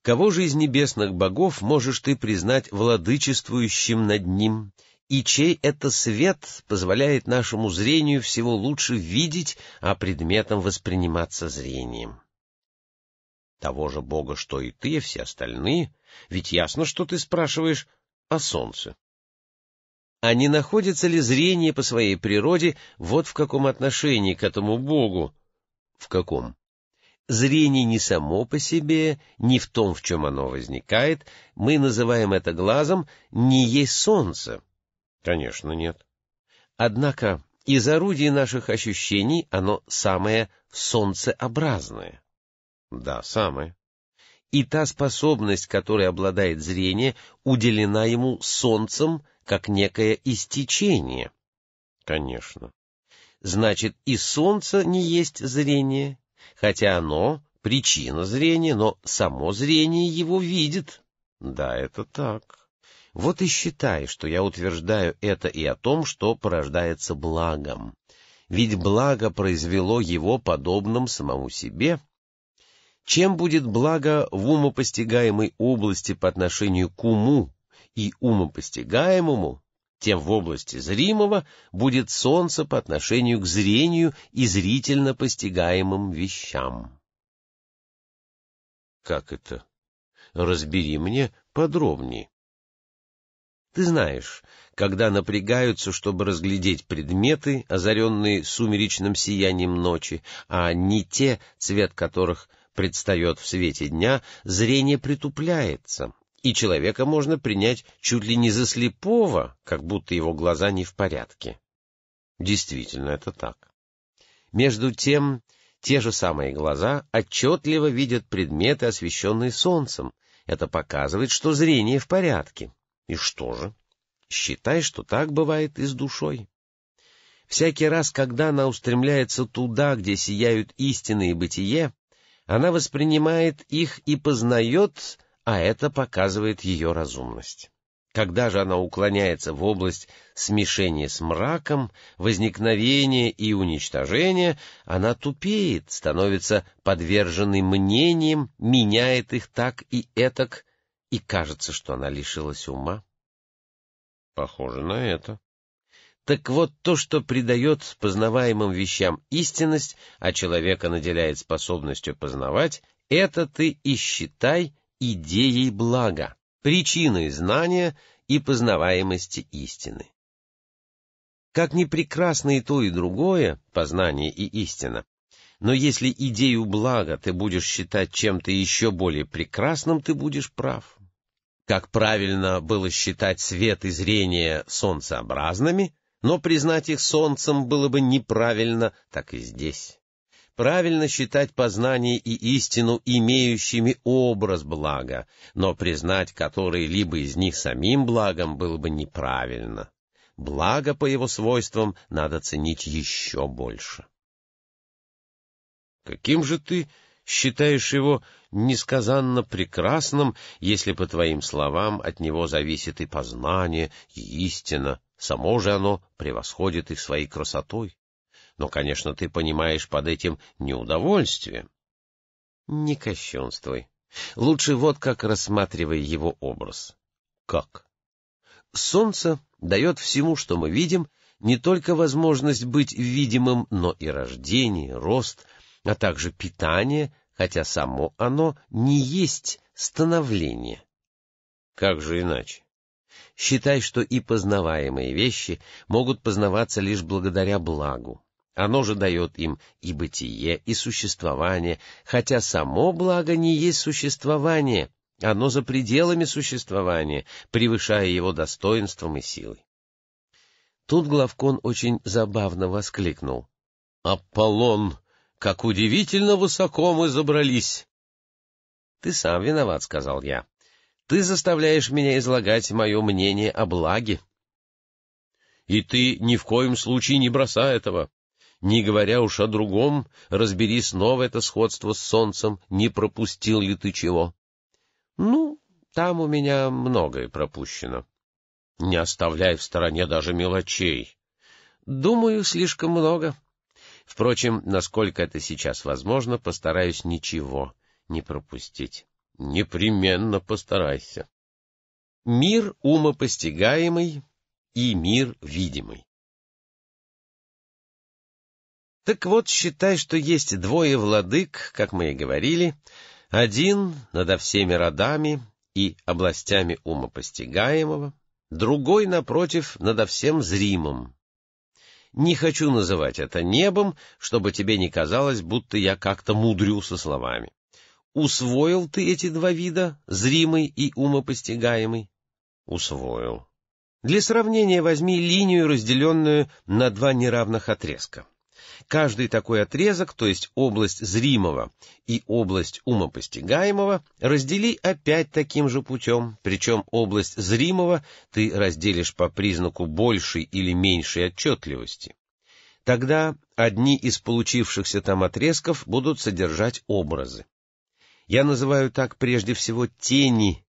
Кого же из небесных богов можешь ты признать владычествующим над ним и чей это свет позволяет нашему зрению всего лучше видеть, а предметом восприниматься зрением. Того же Бога, что и ты, и все остальные, ведь ясно, что ты спрашиваешь о солнце. А не находится ли зрение по своей природе вот в каком отношении к этому Богу? В каком? Зрение не само по себе, не в том, в чем оно возникает, мы называем это глазом, не есть солнце. Конечно, нет. Однако из орудий наших ощущений оно самое солнцеобразное. Да, самое. И та способность, которой обладает зрение, уделена ему солнцем, как некое истечение. Конечно. Значит, и солнце не есть зрение, хотя оно — причина зрения, но само зрение его видит. Да, это так. Вот и считай, что я утверждаю это и о том, что порождается благом. Ведь благо произвело его подобным самому себе. Чем будет благо в умопостигаемой области по отношению к уму и умопостигаемому, тем в области зримого будет солнце по отношению к зрению и зрительно постигаемым вещам. Как это? Разбери мне подробнее. Ты знаешь, когда напрягаются, чтобы разглядеть предметы, озаренные сумеречным сиянием ночи, а не те, цвет которых предстает в свете дня, зрение притупляется, и человека можно принять чуть ли не за слепого, как будто его глаза не в порядке. Действительно, это так. Между тем, те же самые глаза отчетливо видят предметы, освещенные солнцем. Это показывает, что зрение в порядке. И что же? Считай, что так бывает и с душой. Всякий раз, когда она устремляется туда, где сияют истины и бытие, она воспринимает их и познает, а это показывает ее разумность. Когда же она уклоняется в область смешения с мраком, возникновения и уничтожения, она тупеет, становится подверженной мнениям, меняет их так и этак, и кажется, что она лишилась ума. Похоже на это. Так вот, то, что придает познаваемым вещам истинность, а человека наделяет способностью познавать, это ты и считай идеей блага, причиной знания и познаваемости истины. Как ни прекрасно и то, и другое, познание и истина, но если идею блага ты будешь считать чем-то еще более прекрасным, ты будешь прав. Как правильно было считать свет и зрение солнцеобразными, но признать их солнцем было бы неправильно, так и здесь. Правильно считать познание и истину имеющими образ блага, но признать которые-либо из них самим благом было бы неправильно. Благо по его свойствам надо ценить еще больше. Каким же ты считаешь его несказанно прекрасным, если, по твоим словам, от него зависит и познание, и истина, само же оно превосходит их своей красотой? Но, конечно, ты понимаешь под этим неудовольствие. Не кощунствуй. Лучше вот как рассматривай его образ. Как? Солнце дает всему, что мы видим, не только возможность быть видимым, но и рождение, рост, а также питание, хотя само оно не есть становление. Как же иначе? Считай, что и познаваемые вещи могут познаваться лишь благодаря благу. Оно же дает им и бытие, и существование, хотя само благо не есть существование, оно за пределами существования, превышая его достоинством и силой. Тут Главкон очень забавно воскликнул. «Аполлон, как удивительно высоко мы забрались!» «Ты сам виноват», — сказал я. «Ты заставляешь меня излагать мое мнение о благе». «И ты ни в коем случае не бросай этого. Не говоря уж о другом, разбери снова это сходство с солнцем, не пропустил ли ты чего». «Ну, там у меня многое пропущено». Не оставляй в стороне даже мелочей. Думаю, слишком много. Впрочем, насколько это сейчас возможно, постараюсь ничего не пропустить. Непременно постарайся. Мир умопостигаемый и мир видимый. Так вот, считай, что есть двое владык, как мы и говорили, один надо всеми родами и областями умопостигаемого, другой, напротив, надо всем зримым. Не хочу называть это небом, чтобы тебе не казалось, будто я как-то мудрю со словами. Усвоил ты эти два вида, зримый и умопостигаемый? Усвоил. Для сравнения возьми линию, разделенную на два неравных отрезка. Каждый такой отрезок, то есть область зримого и область умопостигаемого, раздели опять таким же путем, причем область зримого ты разделишь по признаку большей или меньшей отчетливости. Тогда одни из получившихся там отрезков будут содержать образы. Я называю так прежде всего тени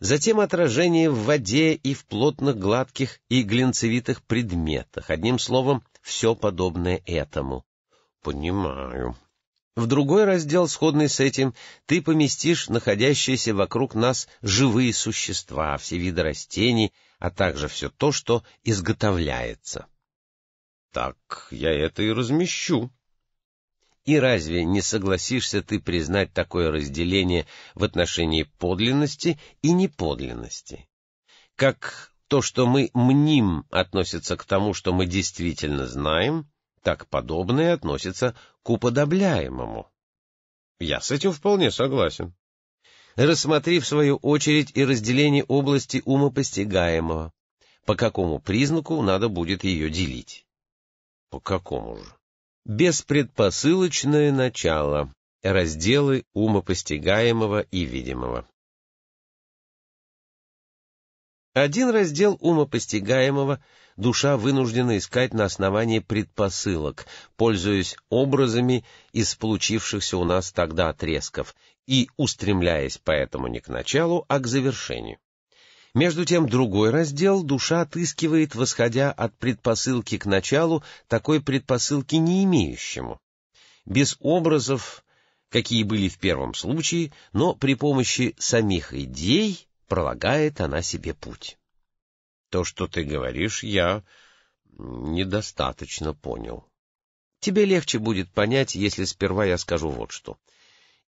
затем отражение в воде и в плотных гладких и глинцевитых предметах, одним словом, все подобное этому. Понимаю. В другой раздел, сходный с этим, ты поместишь находящиеся вокруг нас живые существа, все виды растений, а также все то, что изготовляется. Так я это и размещу. И разве не согласишься ты признать такое разделение в отношении подлинности и неподлинности? Как то, что мы мним, относится к тому, что мы действительно знаем, так подобное относится к уподобляемому. Я с этим вполне согласен. Рассмотри в свою очередь и разделение области умопостигаемого. По какому признаку надо будет ее делить? По какому же? Беспредпосылочное начало. Разделы умопостигаемого и видимого. Один раздел умопостигаемого душа вынуждена искать на основании предпосылок, пользуясь образами из получившихся у нас тогда отрезков и устремляясь поэтому не к началу, а к завершению. Между тем другой раздел душа отыскивает, восходя от предпосылки к началу, такой предпосылки не имеющему. Без образов, какие были в первом случае, но при помощи самих идей пролагает она себе путь. То, что ты говоришь, я Недостаточно понял. Тебе легче будет понять, если сперва я скажу вот что.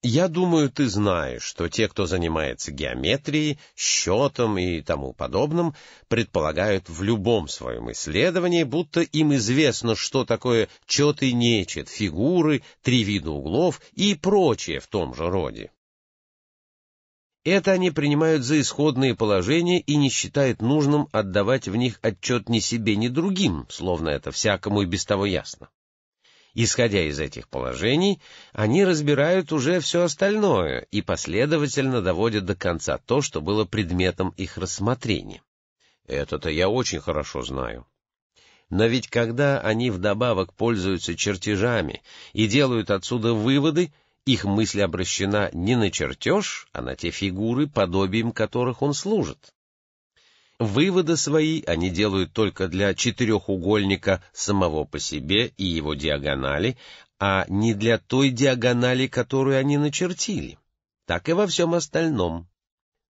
Я думаю, ты знаешь, что те, кто занимается геометрией, счетом и тому подобным, предполагают в любом своем исследовании, будто им известно, что такое чет и нечет, фигуры, три вида углов и прочее в том же роде. Это они принимают за исходные положения и не считают нужным отдавать в них отчет ни себе, ни другим, словно это всякому и без того ясно. Исходя из этих положений, они разбирают уже все остальное и последовательно доводят до конца то, что было предметом их рассмотрения. Это-то я очень хорошо знаю. Но ведь когда они вдобавок пользуются чертежами и делают отсюда выводы, их мысль обращена не на чертеж, а на те фигуры, подобием которых он служит. Выводы свои они делают только для четырехугольника самого по себе и его диагонали, а не для той диагонали, которую они начертили. Так и во всем остальном.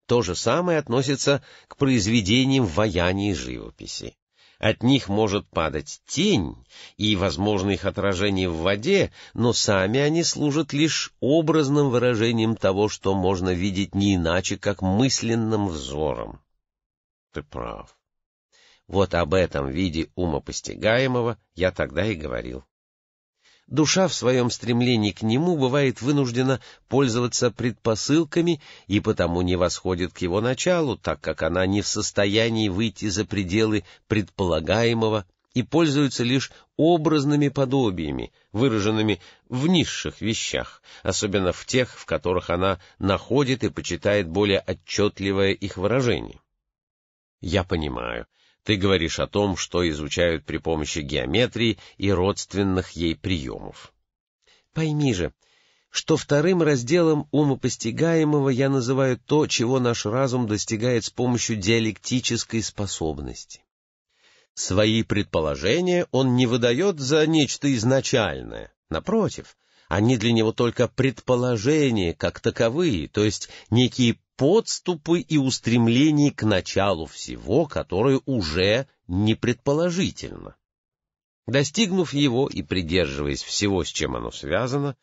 То же самое относится к произведениям ваяния и живописи. От них может падать тень и, возможно, их отражение в воде, но сами они служат лишь образным выражением того, что можно видеть не иначе, как мысленным взором. Ты прав. Вот об этом виде умопостигаемого я тогда и говорил. Душа в своем стремлении к нему бывает вынуждена пользоваться предпосылками и потому не восходит к его началу, так как она не в состоянии выйти за пределы предполагаемого и пользуется лишь образными подобиями, выраженными в низших вещах, особенно в тех, в которых она находит и почитает более отчетливое их выражение. Я понимаю, ты говоришь о том, что изучают при помощи геометрии и родственных ей приемов. Пойми же, что вторым разделом умопостигаемого я называю то, чего наш разум достигает с помощью диалектической способности. Свои предположения он не выдает за нечто изначальное. Напротив, они для него только предположения как таковые, то есть некие подступы и устремления к началу всего, которое уже не предположительно. Достигнув его и придерживаясь всего, с чем оно связано,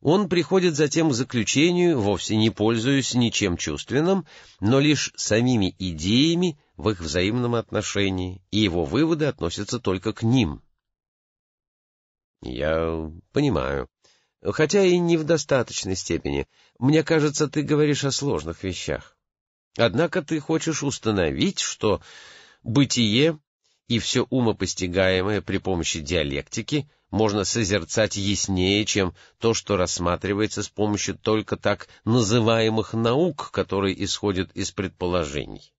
он приходит затем к заключению, вовсе не пользуясь ничем чувственным, но лишь самими идеями в их взаимном отношении, и его выводы относятся только к ним. Я понимаю хотя и не в достаточной степени. Мне кажется, ты говоришь о сложных вещах. Однако ты хочешь установить, что бытие и все умопостигаемое при помощи диалектики можно созерцать яснее, чем то, что рассматривается с помощью только так называемых наук, которые исходят из предположений.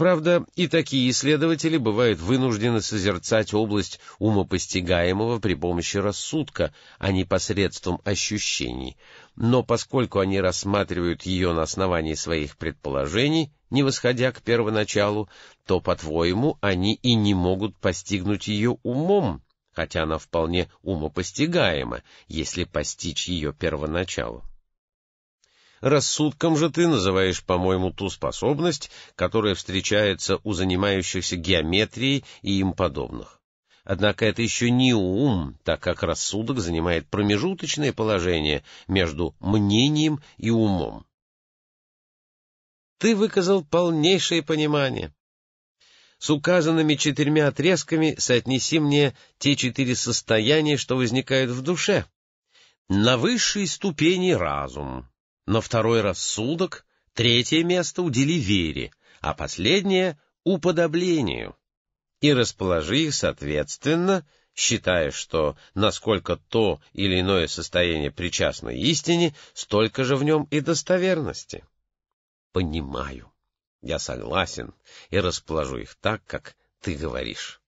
Правда, и такие исследователи бывают вынуждены созерцать область умопостигаемого при помощи рассудка, а не посредством ощущений. Но поскольку они рассматривают ее на основании своих предположений, не восходя к первоначалу, то, по-твоему, они и не могут постигнуть ее умом, хотя она вполне умопостигаема, если постичь ее первоначалу. Рассудком же ты называешь, по-моему, ту способность, которая встречается у занимающихся геометрией и им подобных. Однако это еще не ум, так как рассудок занимает промежуточное положение между мнением и умом. Ты выказал полнейшее понимание. С указанными четырьмя отрезками соотнеси мне те четыре состояния, что возникают в душе. На высшей ступени разум, на второй рассудок, третье место удели вере, а последнее — уподоблению. И расположи их соответственно, считая, что насколько то или иное состояние причастно истине, столько же в нем и достоверности. Понимаю. Я согласен и расположу их так, как ты говоришь.